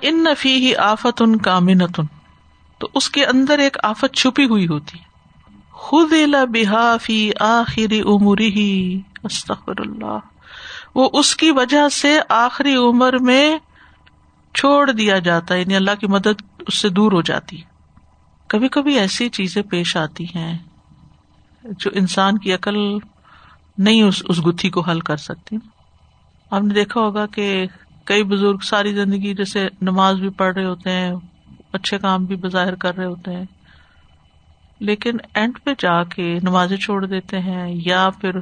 ان نفی ہی آفت ان کا تو اس کے اندر ایک آفت چھپی ہوئی ہوتی۔ خود بحا فی آخری عمری ہی استخر اللہ وہ اس کی وجہ سے آخری عمر میں چھوڑ دیا جاتا ہے یعنی اللہ کی مدد اس سے دور ہو جاتی۔ ہے کبھی کبھی ایسی چیزیں پیش آتی ہیں جو انسان کی عقل نہیں اس اس گتھی کو حل کر سکتی۔ آپ نے دیکھا ہوگا کہ کئی بزرگ ساری زندگی جیسے نماز بھی پڑھ رہے ہوتے ہیں، اچھے کام بھی بظاہر کر رہے ہوتے ہیں، لیکن اینڈ پہ جا کے نمازیں چھوڑ دیتے ہیں یا پھر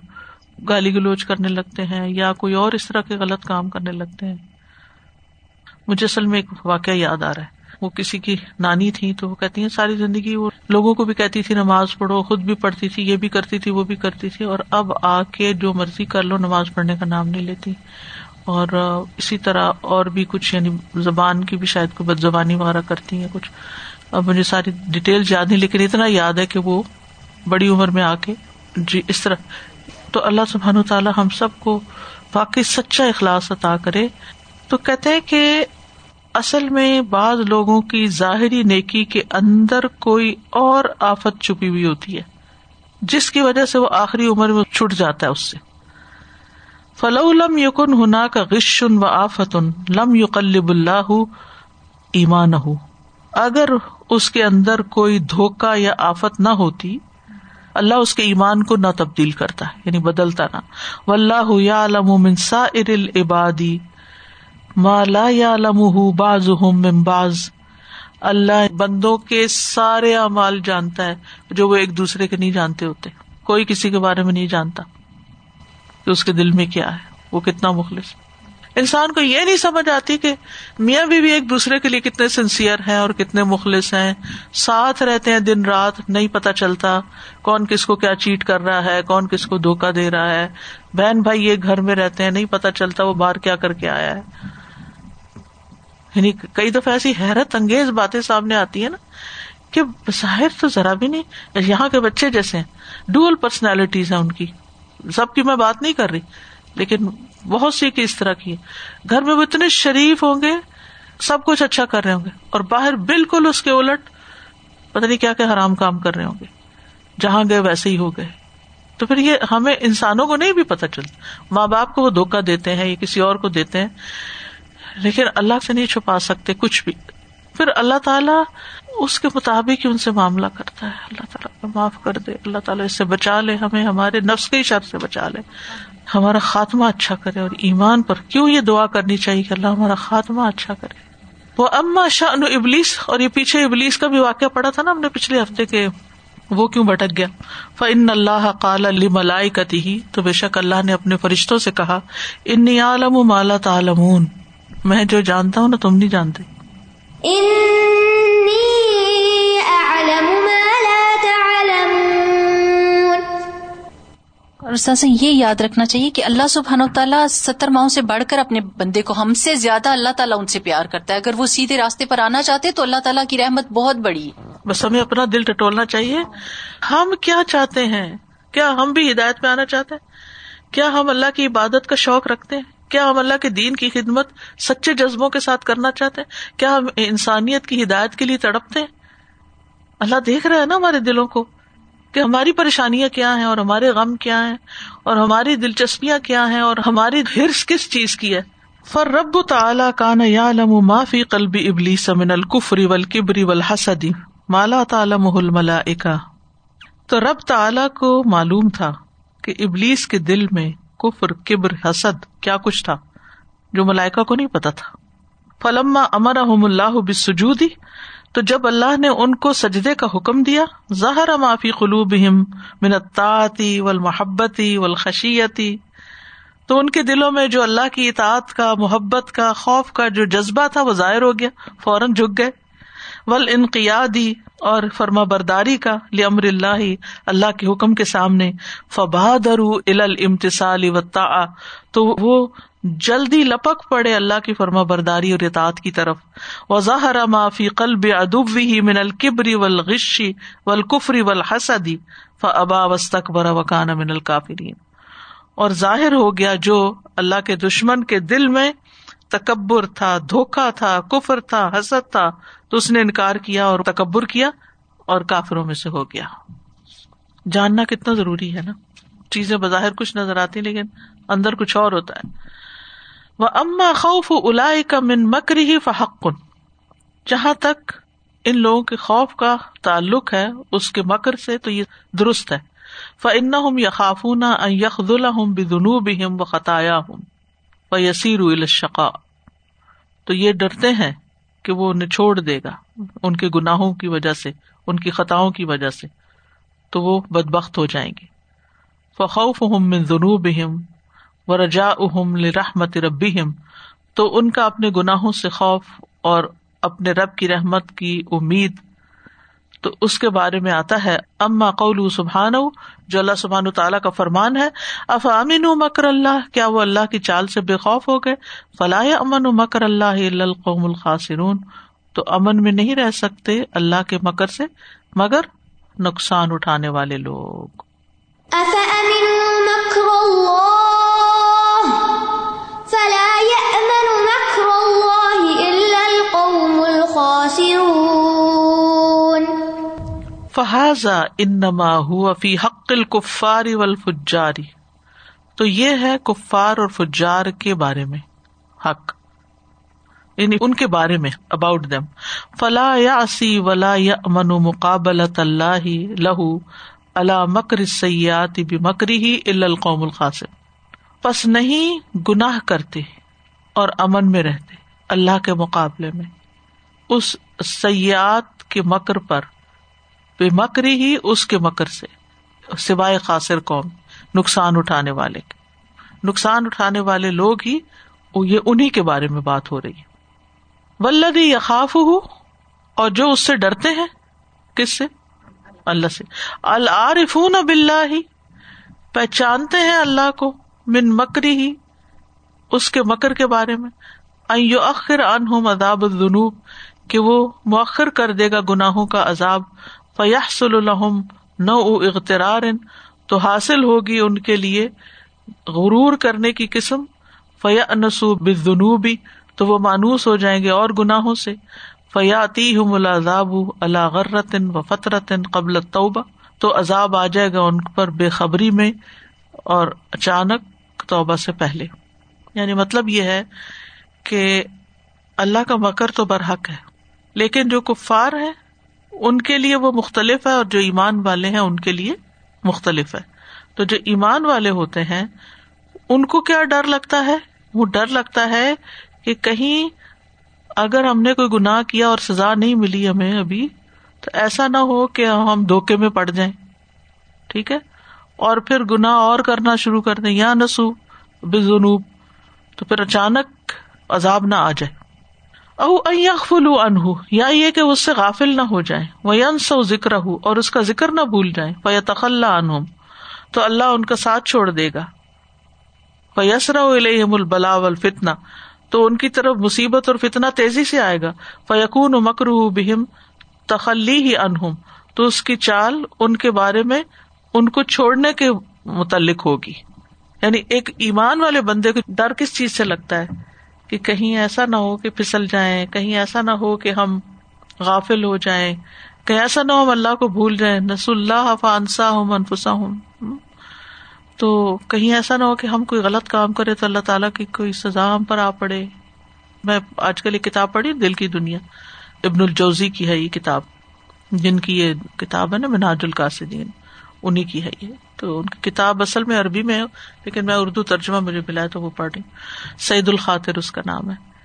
گالی گلوچ کرنے لگتے ہیں یا کوئی اور اس طرح کے غلط کام کرنے لگتے ہیں۔ مجھے اصل میں ایک واقعہ یاد آ رہا ہے۔ وہ کسی کی نانی تھی تو وہ کہتی ہیں، ساری زندگی وہ لوگوں کو بھی کہتی تھی، نماز پڑھو، خود بھی پڑھتی تھی، یہ بھی کرتی تھی، وہ بھی کرتی تھی، اور اب آ کے جو مرضی کر لو، نماز پڑھنے کا نام نہیں لیتی۔ اور اسی طرح اور بھی کچھ یعنی زبان کی بھی شاید کوئی بد زبانی وغیرہ کرتی ہیں، کچھ۔ اب مجھے ساری ڈیٹیل یاد نہیں، لیکن اتنا یاد ہے کہ وہ بڑی عمر میں آ کے۔ جی اس طرح۔ تو اللہ سبحان تعالیٰ ہم سب کو واقعی سچا اخلاص عطا کرے۔ تو کہتے ہیں کہ اصل میں بعض لوگوں کی ظاہری نیکی کے اندر کوئی اور آفت چھپی ہوئی ہوتی ہے، جس کی وجہ سے وہ آخری عمر میں چھٹ جاتا ہے اس سے۔ فلو لم یقن ہنا کا غشن و آفت لم یقلب اللہ ایمان ہو اگر اس کے اندر کوئی دھوکا یا آفت نہ ہوتی، اللہ اس کے ایمان کو نہ تبدیل کرتا یعنی بدلتا نہ۔ و اللہ یا علم سا ارل عبادی مالا یا علم باز باز اللہ بندوں کے سارے اعمال جانتا ہے جو وہ ایک دوسرے کے نہیں جانتے ہوتے۔ کوئی کسی کے بارے میں نہیں جانتا کہ اس کے دل میں کیا ہے وہ کتنا مخلص۔ انسان کو یہ نہیں سمجھ آتی کہ میاں بھی, بھی ایک دوسرے کے لیے کتنے سنسیئر ہیں اور کتنے مخلص ہیں۔ ساتھ رہتے ہیں دن رات نہیں پتا چلتا کون کس کو کیا چیٹ کر رہا ہے کون کس کو دھوکا دے رہا ہے۔ بہن بھائی یہ گھر میں رہتے ہیں نہیں پتا چلتا وہ باہر کیا کر کے آیا ہے۔ یعنی کئی دفعہ ایسی حیرت انگیز باتیں سامنے آتی ہے نا کہ ظاہر تو ذرا بھی نہیں، یہاں کے بچے جیسے ہیں، ڈوئل پرسنالٹیز ہیں ان کی۔ سب کی میں بات نہیں کر رہی، لیکن بہت سی کی اس طرح کی گھر میں وہ اتنے شریف ہوں گے، سب کچھ اچھا کر رہے ہوں گے، اور باہر بالکل اس کے الٹ پتہ نہیں کیا کیا حرام کام کر رہے ہوں گے۔ جہاں گئے ویسے ہی ہو گئے۔ تو پھر یہ ہمیں انسانوں کو نہیں بھی پتا چلتا۔ ماں باپ کو وہ دھوکا دیتے ہیں، یا کسی اور کو دیتے ہیں۔ لیکن اللہ سے نہیں چھپا سکتے کچھ بھی۔ پھر اللہ تعالیٰ اس کے مطابق ہی ان سے معاملہ کرتا ہے۔ اللہ تعالیٰ معاف کر دے۔ اللہ تعالیٰ اس سے بچا لے، ہمیں ہمارے نفس کے شر سے بچا لے۔ ہمارا خاتمہ اچھا کرے اور ایمان پر کیوں یہ دعا کرنی چاہیے کہ اللہ ہمارا خاتمہ اچھا کرے۔ وہ اما شاہ ابلیس، اور یہ پیچھے ابلیس کا بھی واقعہ پڑا تھا نا ہم نے پچھلے ہفتے کے وہ کیوں بھٹک گیا۔ فن اللہ کال علی ملائی کتی ہی تو بے شک اللہ نے اپنے فرشتوں سے کہا ان عالم مالا تعالمون میں جو جانتا ہوں نا تم نہیں جانتے۔ اور یہ یاد رکھنا چاہیے کہ اللہ سبحان و تعالیٰ ستر ماہوں سے بڑھ کر اپنے بندے کو ہم سے زیادہ اللہ تعالیٰ ان سے پیار کرتا ہے۔ اگر وہ سیدھے راستے پر آنا چاہتے تو اللہ تعالیٰ کی رحمت بہت بڑی بس ہمیں اپنا دل ٹٹولنا چاہیے۔ ہم کیا چاہتے ہیں؟ کیا ہم بھی ہدایت میں آنا چاہتے ہیں؟ کیا ہم اللہ کی عبادت کا شوق رکھتے ہیں؟ کیا ہم اللہ کے دین کی خدمت سچے جذبوں کے ساتھ کرنا چاہتے ہیں؟ کیا ہم انسانیت کی ہدایت کے لیے تڑپتے ہیں؟ اللہ دیکھ رہے ہیں نا ہمارے دلوں کو کہ ہماری پریشانیاں کیا ہیں اور ہمارے غم کیا ہیں اور ہماری دلچسپیاں کیا ہیں اور ہماری ہرس کس چیز کی ہے؟ فر رب تعلی کان یا لم معافی قلبی ابلی سمن القفری ول کبری ول مالا تعالم ملا تو رب تعلی کو معلوم تھا کہ ابلیس کے دل میں کفر، کبر، حسد، کیا کچھ تھا جو ملائکا کو نہیں پتا تھا۔ فلما امر احم اللہ بسجودی تو جب اللہ نے ان کو سجدے کا حکم دیا، ظاہر معافی قلوب منتاتی ول محبتی ولخشیتی تو ان کے دلوں میں جو اللہ کی اطاعت کا، محبت کا، خوف کا جو جذبہ تھا، وہ ظاہر ہو گیا، فوراً جھک گئے۔ ول انقیادی اور فرما برداری کا لمر اللہ اللہ کے حکم کے سامنے فبادر امتسال و تو وہ جلدی لپک پڑے اللہ کی فرما برداری اور اطاعت کی طرف۔ وظاہر معافی قلب ادبی من القبری ولغشی ولقفری ولحسدی فبا وسطبر وکان من القافرین اور ظاہر ہو گیا جو اللہ کے دشمن کے دل میں تکبر تھا دھوکا تھا، کفر تھا، حسد تھا، تو اس نے انکار کیا اور تکبر کیا اور کافروں میں سے ہو گیا۔ جاننا کتنا ضروری ہے نا؟ چیزیں بظاہر کچھ نظر آتی لیکن اندر کچھ اور ہوتا ہے۔ وہ اما خوف الا کا من مکر ہی فحق۔ جہاں تک ان لوگوں کے خوف کا تعلق ہے، اس کے مکر سے تو یہ درست ہے۔ فن ہوں یا یخ بدنوب ہم و خطایا ہوں یسیر الشقا تو یہ ڈرتے ہیں کہ وہ نچوڑ دے گا ان کے گناہوں کی وجہ سے، ان کی خطاؤں کی وجہ سے، تو وہ بد بخت ہو جائیں گے۔ فخوف ہم من جنوب و رجا اہم رحمت ربی تو ان کا اپنے گناہوں سے خوف اور اپنے رب کی رحمت کی امید تو اس کے بارے میں آتا ہے، اما قول سبحان جو اللہ سبحان تعالیٰ کا فرمان ہے اف امین مکر اللہ، کیا وہ اللہ کی چال سے بے خوف ہو گئے؟ فلاح امن مکر اللہ القوم الخاصرون تو امن میں نہیں رہ سکتے اللہ کے مکر سے، مگر نقصان اٹھانے والے لوگ۔ فہذا انما ہوا فی حق الکفار والفجاری تو یہ ہے کفار اور فجار کے بارے میں، حق۔ یعنی ان کے بارے میں اباؤٹ دم فلا یا سی ولا یا امن مقابل اللہ لہو اللہ مکر سیاتی بھی مکری ہی القوم الخاص پس نہیں گناہ کرتے اور امن میں رہتے اللہ کے مقابلے میں، اس سیاحت کے مکر پر۔ بے مکری ہی اس کے مکر سے، سوائے خاصر قوم، نقصان اٹھانے والے نقصان اٹھانے والے لوگ ہی یہ انہیں کے بارے میں بات ہو رہی ہے۔ ولدی یخاف ہو اور جو اس سے ڈرتے ہیں، کس سے؟ اللہ سے۔ العارف اب اللہ ہی پہچانتے ہیں اللہ کو من مکری ہی، اس کے مکر کے بارے میں۔ اخر ان ہوں اداب الجنوب کہ وہ مؤخر کر دے گا گناہوں کا عذاب۔ فیاحصل الحم نو اخترار تو حاصل ہوگی ان کے لیے غرور کرنے کی قسم فیا نسو بنوبی تو وہ مانوس ہو جائیں گے اور گناہوں سے فیاتی ہوں ملازاب اللہ غرتن و فطرتن قبل توبہ تو عذاب آ جائے گا ان پر بے خبری میں اور اچانک توبہ سے پہلے۔ یعنی مطلب یہ ہے کہ اللہ کا مکر تو برحق ہے، لیکن جو کفار ہے ان کے لیے وہ مختلف ہے اور جو ایمان والے ہیں ان کے لیے مختلف ہے۔ تو جو ایمان والے ہوتے ہیں، ان کو کیا ڈر لگتا ہے؟ وہ ڈر لگتا ہے کہ کہیں اگر ہم نے کوئی گناہ کیا اور سزا نہیں ملی ہمیں ابھی، تو ایسا نہ ہو کہ ہم دھوکے میں پڑ جائیں۔ ٹھیک ہے؟ اور پھر گنا اور کرنا شروع کر دیں۔ یا نسو بے جنوب تو پھر اچانک عذاب نہ آ جائے۔ او فلو انہ یا یہ کہ اس سے غافل نہ ہو جائے وہ انس ذکر ہو اور اس کا ذکر نہ بھول جائے فیا تخلا انہم تو اللہ ان کا ساتھ چھوڑ دے گا۔ فیسرا البلا فتنا تو ان کی طرف مصیبت اور فتنا تیزی سے آئے گا۔ فیقون مکرو بہم تخلی ہی انہم تو اس کی چال ان کے بارے میں ان کو چھوڑنے کے متعلق ہوگی۔ یعنی ایک ایمان والے بندے کو ڈر کس چیز سے لگتا ہے؟ کہ کہیں ایسا نہ ہو کہ پھسل جائیں، کہیں ایسا نہ ہو کہ ہم غافل ہو جائیں، کہیں ایسا نہ ہو ہم اللہ کو بھول جائیں نس اللہ فانسا ہوں منفسا ہوں تو کہیں ایسا نہ ہو کہ ہم کوئی غلط کام کرے تو اللہ تعالیٰ کی کوئی سزا ہم پر آ پڑے۔ میں آج کل یہ کتاب پڑھی، دل کی دنیا۔ ابن الجوزی کی ہے یہ کتاب، جن کی یہ کتاب ہے نا مناج القاصدین انہیں کی ہے یہ۔ تو ان کی کتاب اصل میں عربی میں ہے، لیکن میں اردو ترجمہ مجھے ملا ہے تو وہ پڑھ رہی سعید الخاطر اس کا نام ہے۔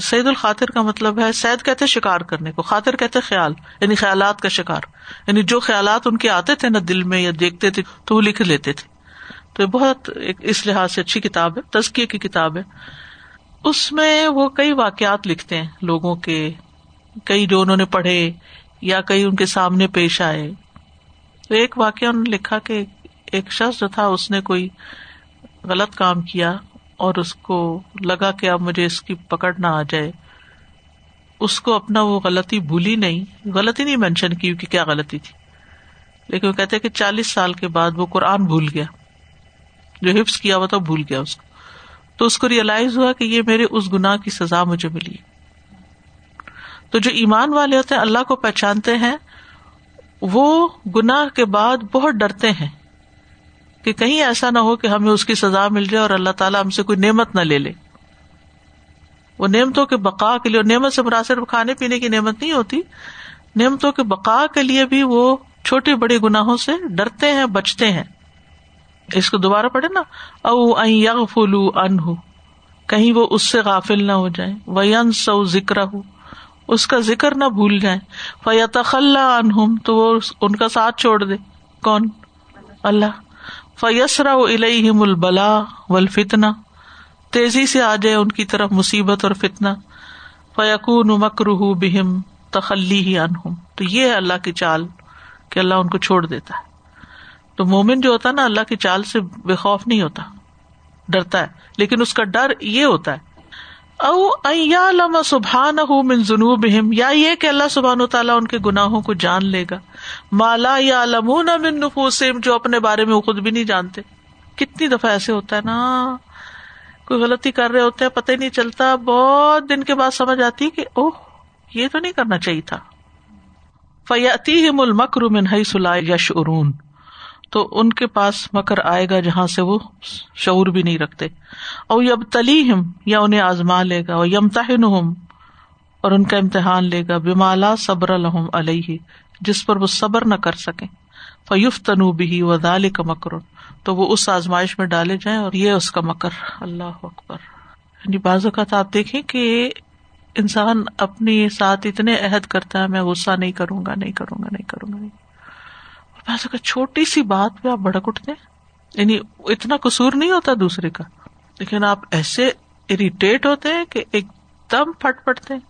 سعید الخاطر کا مطلب ہے، سید کہتے شکار کرنے کو، خاطر کہتے خیال یعنی خیالات کا شکار۔ یعنی جو خیالات ان کے آتے تھے نا دل میں یا دیکھتے تھے، تو وہ لکھ لیتے تھے۔ تو یہ بہت ایک اس لحاظ سے اچھی کتاب ہے، تزکیے کی کتاب ہے۔ اس میں وہ کئی واقعات لکھتے ہیں لوگوں کے، کئی جو انہوں نے پڑھے یا کئی ان کے سامنے پیش آئے۔ تو ایک واقعہ انہوں نے لکھا کہ ایک شخص جو تھا، اس نے کوئی غلط کام کیا اور اس کو لگا کہ اب مجھے اس کی پکڑ نہ آ جائے۔ اس کو اپنا وہ غلطی بھولی نہیں، غلطی نہیں مینشن کی کہ کیا غلطی تھی۔ لیکن وہ کہتے کہ چالیس سال کے بعد وہ قرآن بھول گیا۔ جو حفظ کیا ہوا تھا بھول گیا اس کو۔ تو اس کو ریئلائز ہوا کہ یہ میرے اس گناہ کی سزا مجھے ملی۔ تو جو ایمان والے ہوتے ہیں، اللہ کو پہچانتے ہیں، وہ گناہ کے بعد بہت ڈرتے ہیں۔ کہ کہیں ایسا نہ ہو کہ ہمیں اس کی سزا مل جائے اور اللہ تعالیٰ ہم سے کوئی نعمت نہ لے لے۔ وہ نعمتوں کے بقا کے لیے نعمت سے مراسر کھانے پینے کی نعمت نہیں ہوتی، نعمتوں کے بقا کے لیے بھی وہ چھوٹے بڑے گناہوں سے ڈرتے ہیں، بچتے ہیں۔ اس کو دوبارہ پڑھے نا۔ او یغ فلو ان کہیں وہ اس سے غافل نہ ہو جائے وہ سو ذکر ہو اس کا ذکر نہ بھول جائے فیت خلا ان تو وہ ان کا ساتھ چھوڑ دے۔ کون؟ اللہ۔ فیسرا الم البلا و الفتنا تیزی سے آ جائے ان کی طرف مصیبت اور فتنا فیقون مکرہ بہم تخلی ہی انہم تو یہ ہے اللہ کی چال کہ اللہ ان کو چھوڑ دیتا ہے۔ تو مومن جو ہوتا ہے نا، اللہ کی چال سے بے خوف نہیں ہوتا، ڈرتا ہے۔ لیکن اس کا ڈر یہ ہوتا ہے او لما سبحان من جنوب یا یہ کہ اللہ سبحان و تعالیٰ ان کے گناہوں کو جان لے گا۔ مالا یا لمون من نفوسم جو اپنے بارے میں وہ خود بھی نہیں جانتے۔ کتنی دفعہ ایسے ہوتا ہے نا۔ کوئی غلطی کر رہے ہوتے ہیں، پتہ ہی نہیں چلتا۔ بہت دن کے بعد سمجھ آتی کہ اوہ، یہ تو نہیں کرنا چاہیے تھا۔ فیاتی مل مکر من ہئی سلا یش ارون تو ان کے پاس مکر آئے گا جہاں سے وہ شعور بھی نہیں رکھتے۔ اور یب تلی ہم یا انہیں آزما لے گا اور یم اور ان کا امتحان لے گا بمالا صبر الحم علیہ، جس پر وہ صبر نہ کر سکیں۔ فیوف تنو بھی و دال کا مکر، تو وہ اس آزمائش میں ڈالے جائیں اور یہ اس کا مکر۔ اللہ اکبر۔ یعنی بعض اوقات آپ دیکھیں کہ انسان اپنی ساتھ اتنے عہد کرتا ہے، میں غصہ نہیں کروں گا، نہیں کروں گا، نہیں کروں گا، نہیں۔ چھوٹی سی بات پہ آپ بڑک اٹھتے ہیں۔ یعنی اتنا قصور نہیں ہوتا دوسرے کا۔ لیکن آپ ایسے اریٹیٹ ہوتے ہیں کہ ایک دم پھٹ پڑتے ہیں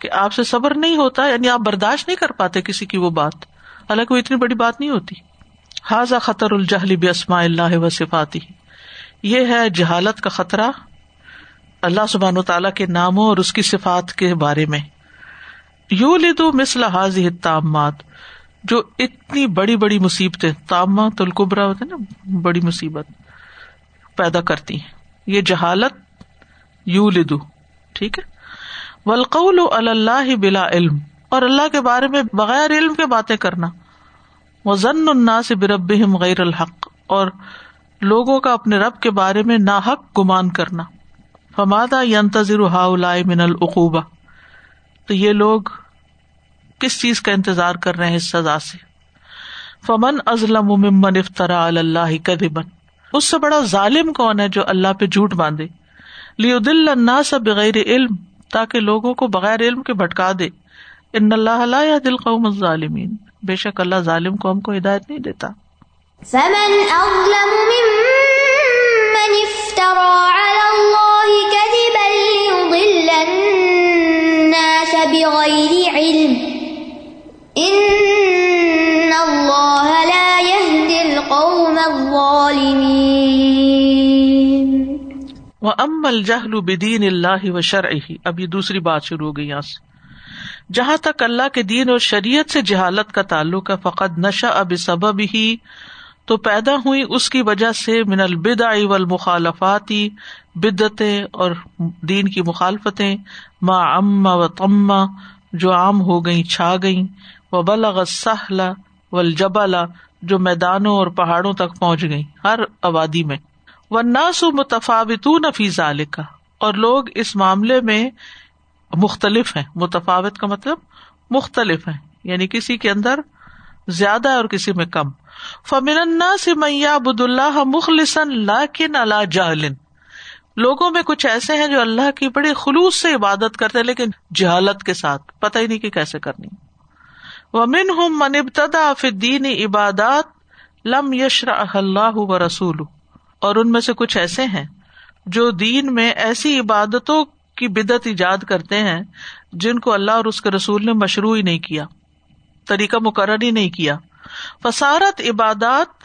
کہ آپ سے صبر نہیں ہوتا یعنی آپ برداشت نہیں کر پاتے کسی کی وہ بات۔ حالانکہ وہ اتنی بڑی بات نہیں ہوتی۔ حاضہ خطر الجہل بسما اللہ و صفاتی۔ یہ ہے جہالت کا خطرہ اللہ سبحان و تعالیٰ کے ناموں اور اس کی صفات کے بارے میں۔ یو لدو مسل حاضی تامات جو اتنی بڑی بڑی مصیبتیں، تامہ تلکبرا ہوتے نا، بڑی مصیبت پیدا کرتی ہیں۔ یہ جہالت یو لدو ٹھیک ہے؟ ولقول اللہ بلا علم، اور اللہ کے بارے میں بغیر علم کے باتیں کرنا۔ وہ ضن النا سے برب غیر الحق، اور لوگوں کا اپنے رب کے بارے میں نا حق گمان کرنا۔ فمادا ینتظر ہا من العقوبہ تو یہ لوگ کس چیز کا انتظار کر رہے ہیں اس سزا سے؟ فمن ازلم ممن افطرا اللہ کذبن اس سے بڑا ظالم کون ہے جو اللہ پہ جھوٹ باندھے؟ لیو لیدل الناس بغیر علم، تاکہ لوگوں کو بغیر علم کے بھٹکا دے۔ ان اللہ لا يهدي القوم الظالمین بے شک اللہ ظالم قوم کو ہدایت نہیں دیتا۔ فمن اظلم ممن افترى على الله كذبا ليضل الناس بغير امل جہل بدین اللہ و اب یہ دوسری بات شروع ہو گئی یہاں سے۔ جہاں تک اللہ کے دین اور شریعت سے جہالت کا تعلق ہے فقط نشا اب سبب ہی تو پیدا ہوئی اس کی وجہ سے من البدا والمخالفاتی بدتیں اور دین کی مخالفتیں، ما اما و تما جو عام ہو گئی چھا گئی وہ بلغ سہلا و جو میدانوں اور پہاڑوں تک پہنچ گئی ہر آبادی میں۔ وہ ناسو متفاوت نفیز اور لوگ اس معاملے میں مختلف ہیں۔ متفاوت کا مطلب مختلف ہیں۔ یعنی کسی کے اندر زیادہ اور کسی میں کم۔ فمن سے میاں بد اللہ مخلصن لاکن اللہ جہلن لوگوں میں کچھ ایسے ہیں جو اللہ کی بڑے خلوص سے عبادت کرتے لیکن جہالت کے ساتھ پتہ ہی نہیں کہ کیسے کرنی۔ ومن ہوں من ابتدا فدین عبادات لم یشر اللہ و رسول اور ان میں سے کچھ ایسے ہیں جو دین میں ایسی عبادتوں کی بدت ایجاد کرتے ہیں جن کو اللہ اور اس کے رسول نے مشروع ہی نہیں کیا، طریقہ مقرر ہی نہیں کیا۔ فسارت عبادات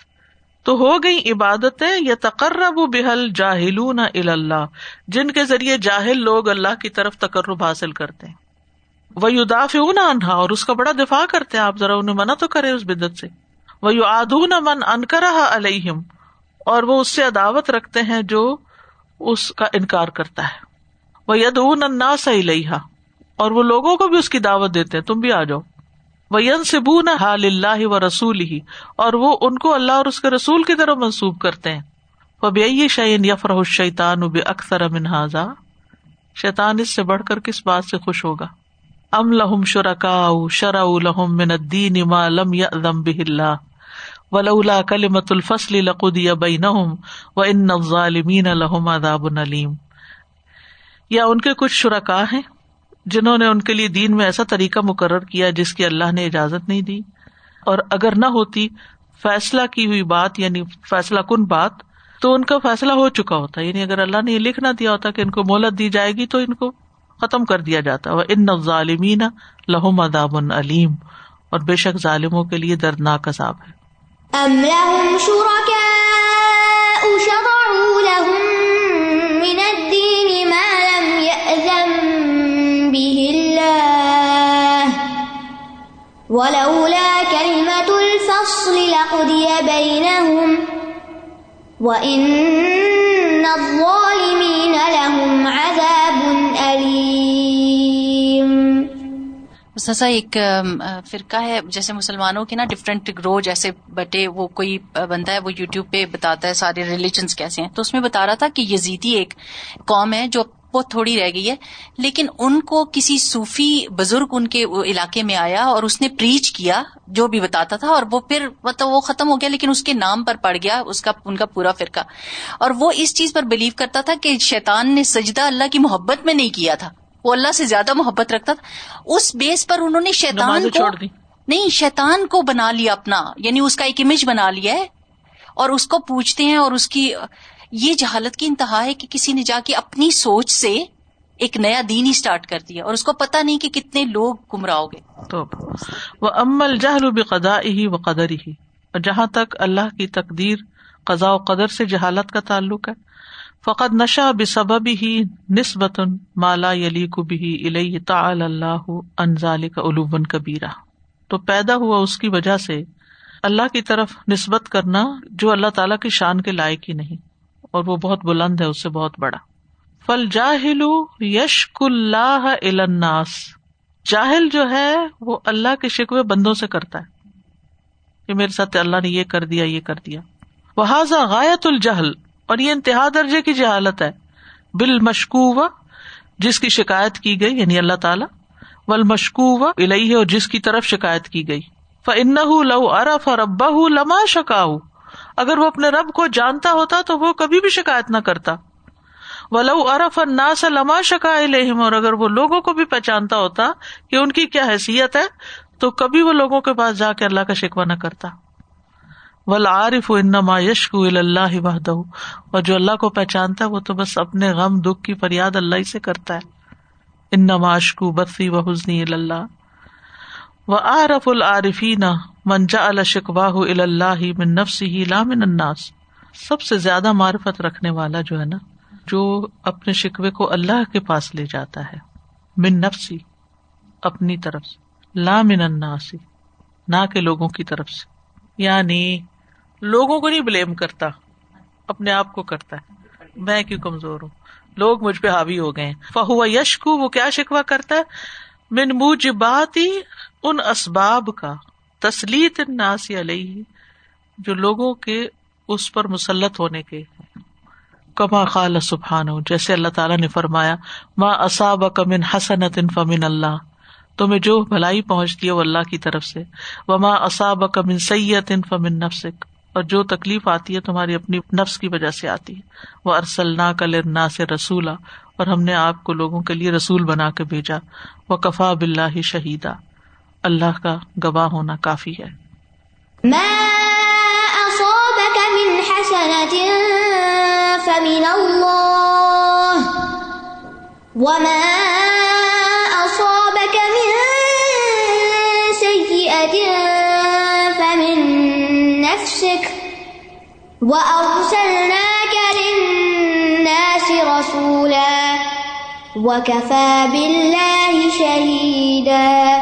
تو ہو گئی عبادتیں یا تقرب و بحل جاہل اللہ، جن کے ذریعے جاہل لوگ اللہ کی طرف تقرب حاصل کرتے ہیں۔ وہ اداف انہا اور اس کا بڑا دفاع کرتے ہیں آپ، ذرا انہیں منع تو کرے اس بدت سے۔ وہ یو آدون من انکرا علیہم اور وہ اس سے عداوت رکھتے ہیں جو اس کا انکار کرتا ہے۔ وہ ید انا سی اور وہ لوگوں کو بھی اس کی دعوت دیتے ہیں، تم بھی آ جاؤ۔ وہ ین سے نہ حال اللہ و رسول ہی اور وہ ان کو اللہ اور اس کے رسول کی طرف منسوب کرتے ہیں۔ وہ بے شعین یفر شیتان بے اکثر منہذا شیتان اس سے بڑھ کر کس بات سے خوش ہوگا؟ ام لہم شرکا شرا لہم من الدین ما لم یأذن به اللہ ولا کلمت الفصل لقدی بینہم و ان الظالمین لہم عذاب علیم۔ یا ان کے کچھ شرکا ہیں جنہوں نے ان کے لیے دین میں ایسا طریقہ مقرر کیا جس کی اللہ نے اجازت نہیں دی۔ اور اگر نہ ہوتی فیصلہ کی ہوئی بات یعنی فیصلہ کن بات تو ان کا فیصلہ ہو چکا ہوتا۔ یعنی اگر اللہ نے یہ لکھ نہ دیا ہوتا کہ ان کو مہلت دی جائے گی تو ان کو ختم کر دیا جاتا وہ ان ظالمین لہم اداب علیم اور بے شک ظالموں کے لیے دردناک عذاب ہے۔ أم لهم شركاء شرعوا لهم من الدين ما لم يأذن به الله ولولا كلمة الفصل لقضي بينهم وإن الظالمين لهم عذاب علیم سسا ایک فرقہ ہے، جیسے مسلمانوں کے نا ڈفرینٹ گروہ جیسے بٹے، وہ کوئی بندہ ہے، وہ یوٹیوب پہ بتاتا ہے سارے ریلیجنس کیسے ہیں۔ تو اس میں بتا رہا تھا کہ یزیدی ایک قوم ہے جو بہت تھوڑی رہ گئی ہے۔ لیکن ان کو کسی صوفی بزرگ ان کے علاقے میں آیا اور اس نے پریچ کیا جو بھی بتاتا تھا اور وہ پھر مطلب وہ ختم ہو گیا لیکن اس کے نام پر پڑ گیا اس کا ان کا پورا فرقہ۔ اور وہ اس چیز پر بلیو کرتا تھا کہ شیطان نے سجدہ اللہ کی محبت میں نہیں کیا تھا۔ وہ اللہ سے زیادہ محبت رکھتا تھا۔ اس بیس پر انہوں نے شیطان کو نہیں شیطان کو بنا لیا اپنا یعنی اس کا ایک امیج بنا لیا ہے۔ اور اس کو پوچھتے ہیں اور اس کی یہ جہالت کی انتہا ہے کہ کسی نے جا کے اپنی سوچ سے ایک نیا دین ہی سٹارٹ کر دیا اور اس کو پتا نہیں کہ کتنے لوگ گمراہ ہو گئے۔ تو وہ امل جہل بقدا ہی و قدر ہی اور جہاں تک اللہ کی تقدیر، قضاء و قدر سے جہالت کا تعلق ہے فقط نشا بسبب ہی نسبت مالا یلی کبھی الہ تعال اللہ انزال کا علوبن کبیرہ تو پیدا ہوا اس کی وجہ سے اللہ کی طرف نسبت کرنا جو اللہ تعالیٰ کی شان کے لائق ہی نہیں۔ اور وہ بہت بلند ہے، اس سے بہت بڑا۔ فل جاہل یشک اللہ الناس۔ جاہل جو ہے، وہ اللہ کے شکوے بندوں سے کرتا ہے۔ کہ میرے ساتھ اللہ نے یہ کر دیا، یہ کر دیا۔ وہ غایت الجہل اور یہ انتہا درجے کی جہالت ہے۔ بال مشکو جس کی شکایت کی گئی یعنی اللہ تعالیٰ۔ ول مشکو الہی اور جس کی طرف شکایت کی گئی۔ فن لو ارف اور ابا لما شکا اگر وہ اپنے رب کو جانتا ہوتا تو وہ کبھی بھی شکایت نہ کرتا۔ ولو ارف الناس لما شکا الہم اور اگر وہ لوگوں کو بھی پہچانتا ہوتا کہ ان کی کیا حیثیت ہے، تو کبھی وہ لوگوں کے پاس جا کے اللہ کا شکوا نہ کرتا۔ ول عارف انما یشکو اللہ وحدہ اور جو اللہ کو پہچانتا ہے، وہ تو بس اپنے غم، دکھ کی فریاد اللہ ہی سے کرتا ہے۔ انما اشکو بسی و حسنی اللہ و عارف العارفین من جعل اللہ من نفسه لا من الناس۔ سب سے زیادہ معرفت رکھنے والا جو ہے نا، جو اپنے شکوے کو اللہ کے پاس لے جاتا ہے۔ من نفسی اپنی طرف سے۔ لا من الناس، نہ کہ لوگوں کی طرف سے۔ یعنی لوگوں کو نہیں بلیم کرتا، اپنے آپ کو کرتا ہے۔ میں کیوں کمزور ہوں؟ لوگ مجھ پہ حاوی ہو گئے فہو یشکو، وہ کیا شکوا کرتا ہے؟ من موجباتی، ان اسباب کا۔ تسلیت ناسی علیہ، جو لوگوں کے اس پر مسلط ہونے کے کما خال سبحان جیسے اللہ تعالیٰ نے فرمایا ماں اصاب کمن حسنت فمن اللہ۔ تمہیں جو بھلائی پہنچتی ہے وہ اللہ کی طرف سے۔ وہ ماں اصاب کمن سید ان فمن نفسک۔ اور جو تکلیف آتی ہے تمہاری اپنی نفس کی وجہ سے آتی ہے۔ وہ ارسل نا کل نا سے رسولا۔ اور ہم نے آپ کو لوگوں کے لیے رسول بنا کے بھیجا۔ وہ کفا بلّہ شہیدا اللہ کا گواہ ہونا کافی ہے۔ ما أصابك من حسنة فمن الله وما أصابك من سيئة فمن نفسك وأرسلناك للناس رسولا وكفى بالله شهيدا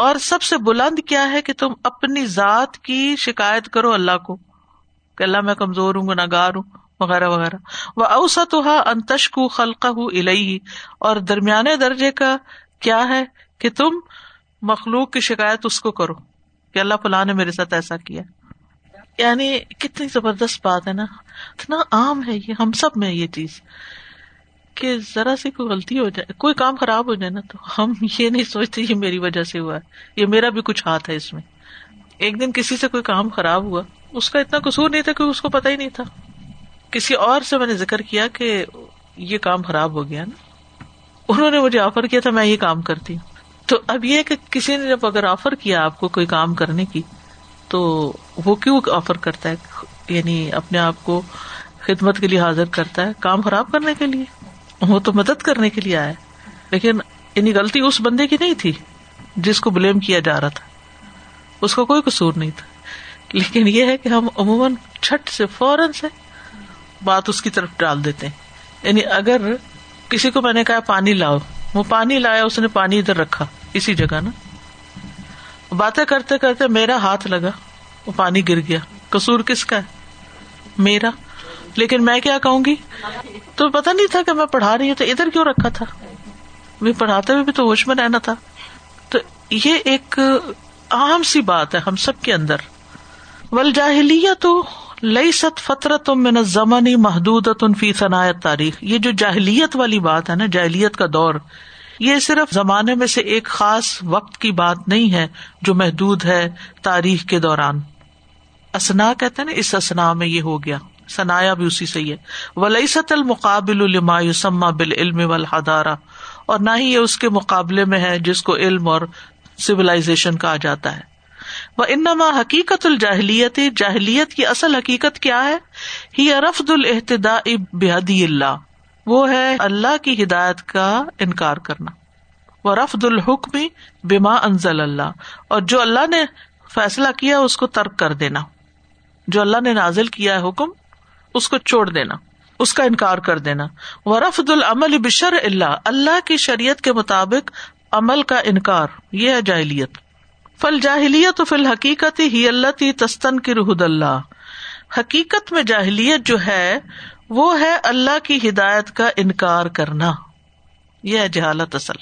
اور سب سے بلند کیا ہے کہ تم اپنی ذات کی شکایت کرو اللہ کو، کہ اللہ میں کمزور ہوں گناہ گار ہوں، وغیرہ وغیرہ۔ وہ اوسط انتشکو خلق الہی اور درمیانے درجے کا کیا ہے کہ تم مخلوق کی شکایت اس کو کرو کہ اللہ فلاں نے میرے ساتھ ایسا کیا۔ یعنی کتنی زبردست بات ہے نا، اتنا عام ہے یہ، ہم سب میں یہ چیز۔ کہ ذرا سی کوئی غلطی ہو جائے، کوئی کام خراب ہو جائے نا تو ہم یہ نہیں سوچتے یہ میری وجہ سے ہوا ہے، یہ میرا بھی کچھ ہاتھ ہے اس میں۔ ایک دن کسی سے کوئی کام خراب ہوا، اس کا اتنا قصور نہیں تھا کہ اس کو پتا ہی نہیں تھا۔ کسی اور سے میں نے ذکر کیا کہ یہ کام خراب ہو گیا نا۔ انہوں نے مجھے آفر کیا تھا، میں یہ کام کرتی ہوں۔ تو اب یہ کہ کسی نے جب اگر آفر کیا آپ کو کوئی کام کرنے کی، تو وہ کیوں آفر کرتا ہے؟ یعنی اپنے آپ کو خدمت کے لیے حاضر کرتا ہے کام خراب کرنے کے لیے۔ وہ تو مدد کرنے کے لیے آیا لیکن یعنی غلطی اس بندے کی نہیں تھی جس کو بلیم کیا جا رہا تھا۔ اس کا کوئی قصور نہیں تھا۔ لیکن یہ ہے کہ ہم عموماً چھٹ سے فوراً سے بات اس کی طرف ڈال دیتے ہیں۔ یعنی اگر کسی کو میں نے کہا پانی لاؤ، وہ پانی لایا، اس نے پانی ادھر رکھا، اسی جگہ نا۔ باتیں کرتے کرتے میرا ہاتھ لگا، وہ پانی گر گیا۔ کسور کس کا ہے؟ میرا۔ لیکن میں کیا کہوں گی؟ تو پتا نہیں تھا کہ میں پڑھا رہی ہوں، تو ادھر کیوں رکھا تھا؟ میں پڑھاتے ہوئے بھی تو ہوش میں رہنا تھا۔ تو یہ ایک عام سی بات ہے ہم سب کے اندر۔ ول جاہلیہ تو لئی ست فطرت من زمنی محدود فی صنعت تاریخ یہ جو جاہلیت والی بات ہے نا، جاہلیت کا دور، یہ صرف زمانے میں سے ایک خاص وقت کی بات نہیں ہے جو محدود ہے تاریخ کے دوران۔ اسنا کہتے نا، اس اسنا میں یہ ہو گیا۔ سنایا بھی اسی سے یہ ولیست المقابل یسما بال علم والحدارا اور نہ ہی یہ اس کے مقابلے میں ہے جس کو علم اور سولاشن کہا جاتا ہے۔ وہ انما حقیقت الجاہلیت جاہلیت کی اصل حقیقت کیا ہے؟ ہی رفد الحتدا بحدی اللہ وہ ہے اللہ کی ہدایت کا انکار کرنا۔ وہ رفد الحکم بما انزل اللہ اور جو اللہ نے فیصلہ کیا اس کو ترک کر دینا۔ جو اللہ نے نازل کیا ہے حکم اس کو چھوڑ دینا، اس کا انکار کر دینا۔ وہ رفد العمل بشر اللہ اللہ کی شریعت کے مطابق عمل کا انکار، یہ ہے جاہلیت۔ فل جاہلیت فل حقیقت ہی اللہ تی تستن کی رحد اللہ حقیقت میں جاہلیت جو ہے، وہ ہے اللہ کی ہدایت کا انکار کرنا۔ یہ ہے جہالت اصل۔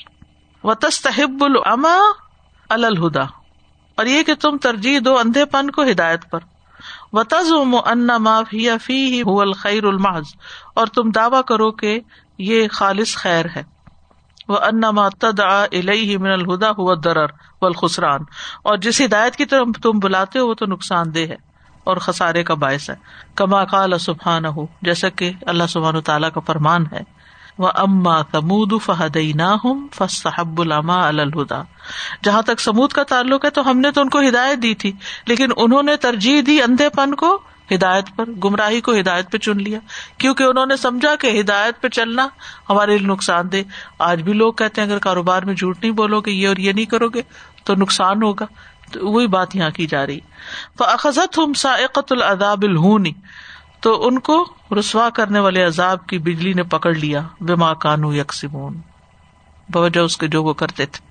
و تستحب العما الہدا اور یہ کہ تم ترجیح دو اندھے پن کو ہدایت پر۔ و تز ان فی الخیر الماض اور تم دعوی کرو کہ یہ خالص خیر ہے۔ وہ ان تد من الہدا ہوا درر و الخسران اور جس ہدایت کی طرف تم بلاتے ہو وہ تو نقصان دہ ہے اور خسارے کا باعث ہے۔ کما کال سبحان ہو جیسا کہ اللہ سبحان تعالیٰ کا فرمان ہے۔ وہ اما سمود فہدئی فصحب العما الہدا جہاں تک سمود کا تعلق ہے تو ہم نے تو ان کو ہدایت دی تھی، لیکن انہوں نے ترجیح دی اندھے پن کو ہدایت پر، گمراہی کو ہدایت پہ چن لیا، کیونکہ انہوں نے سمجھا کہ ہدایت پہ چلنا ہمارے لیے نقصان دہ۔ آج بھی لوگ کہتے ہیں اگر کاروبار میں جھوٹ نہیں بولو گے، یہ اور یہ نہیں کرو گے، تو نقصان ہوگا۔ تو وہی بات یہاں کی جا رہی۔ فضت ہم سائقت العذاب الہونی تو ان کو رسوا کرنے والے عذاب کی بجلی نے پکڑ لیا۔ بے ماں کانو یکسمون بوجہ اس کے جو وہ کرتے تھے۔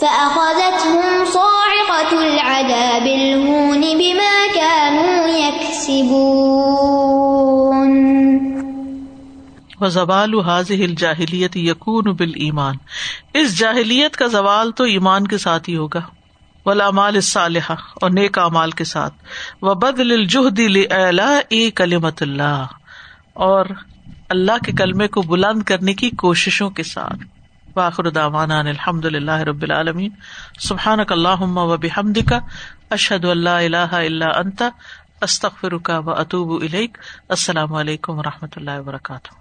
فأخذتهم صاعقة العذاب الهون بما كانوا يكسبون۔ وزوال هذه الجاہلیت یقون بال ایمان اس جاہلیت کا زوال تو ایمان کے ساتھ ہی ہوگا۔ ولامال الصالحہ اور نیک امال کے ساتھ۔ و بدل الجہد کلمت اللہ۔ اور اللہ کے کلمے کو بلند کرنے کی کوششوں کے ساتھ۔ واخر داوانا الحمد اللہ رب العالمین۔ سبحان اللہ و بحمد کا اشد اللہ اللہ اللہ انتا استخر کا و اطوب السلام علیکم و رحمۃ اللہ وبرکاتہ۔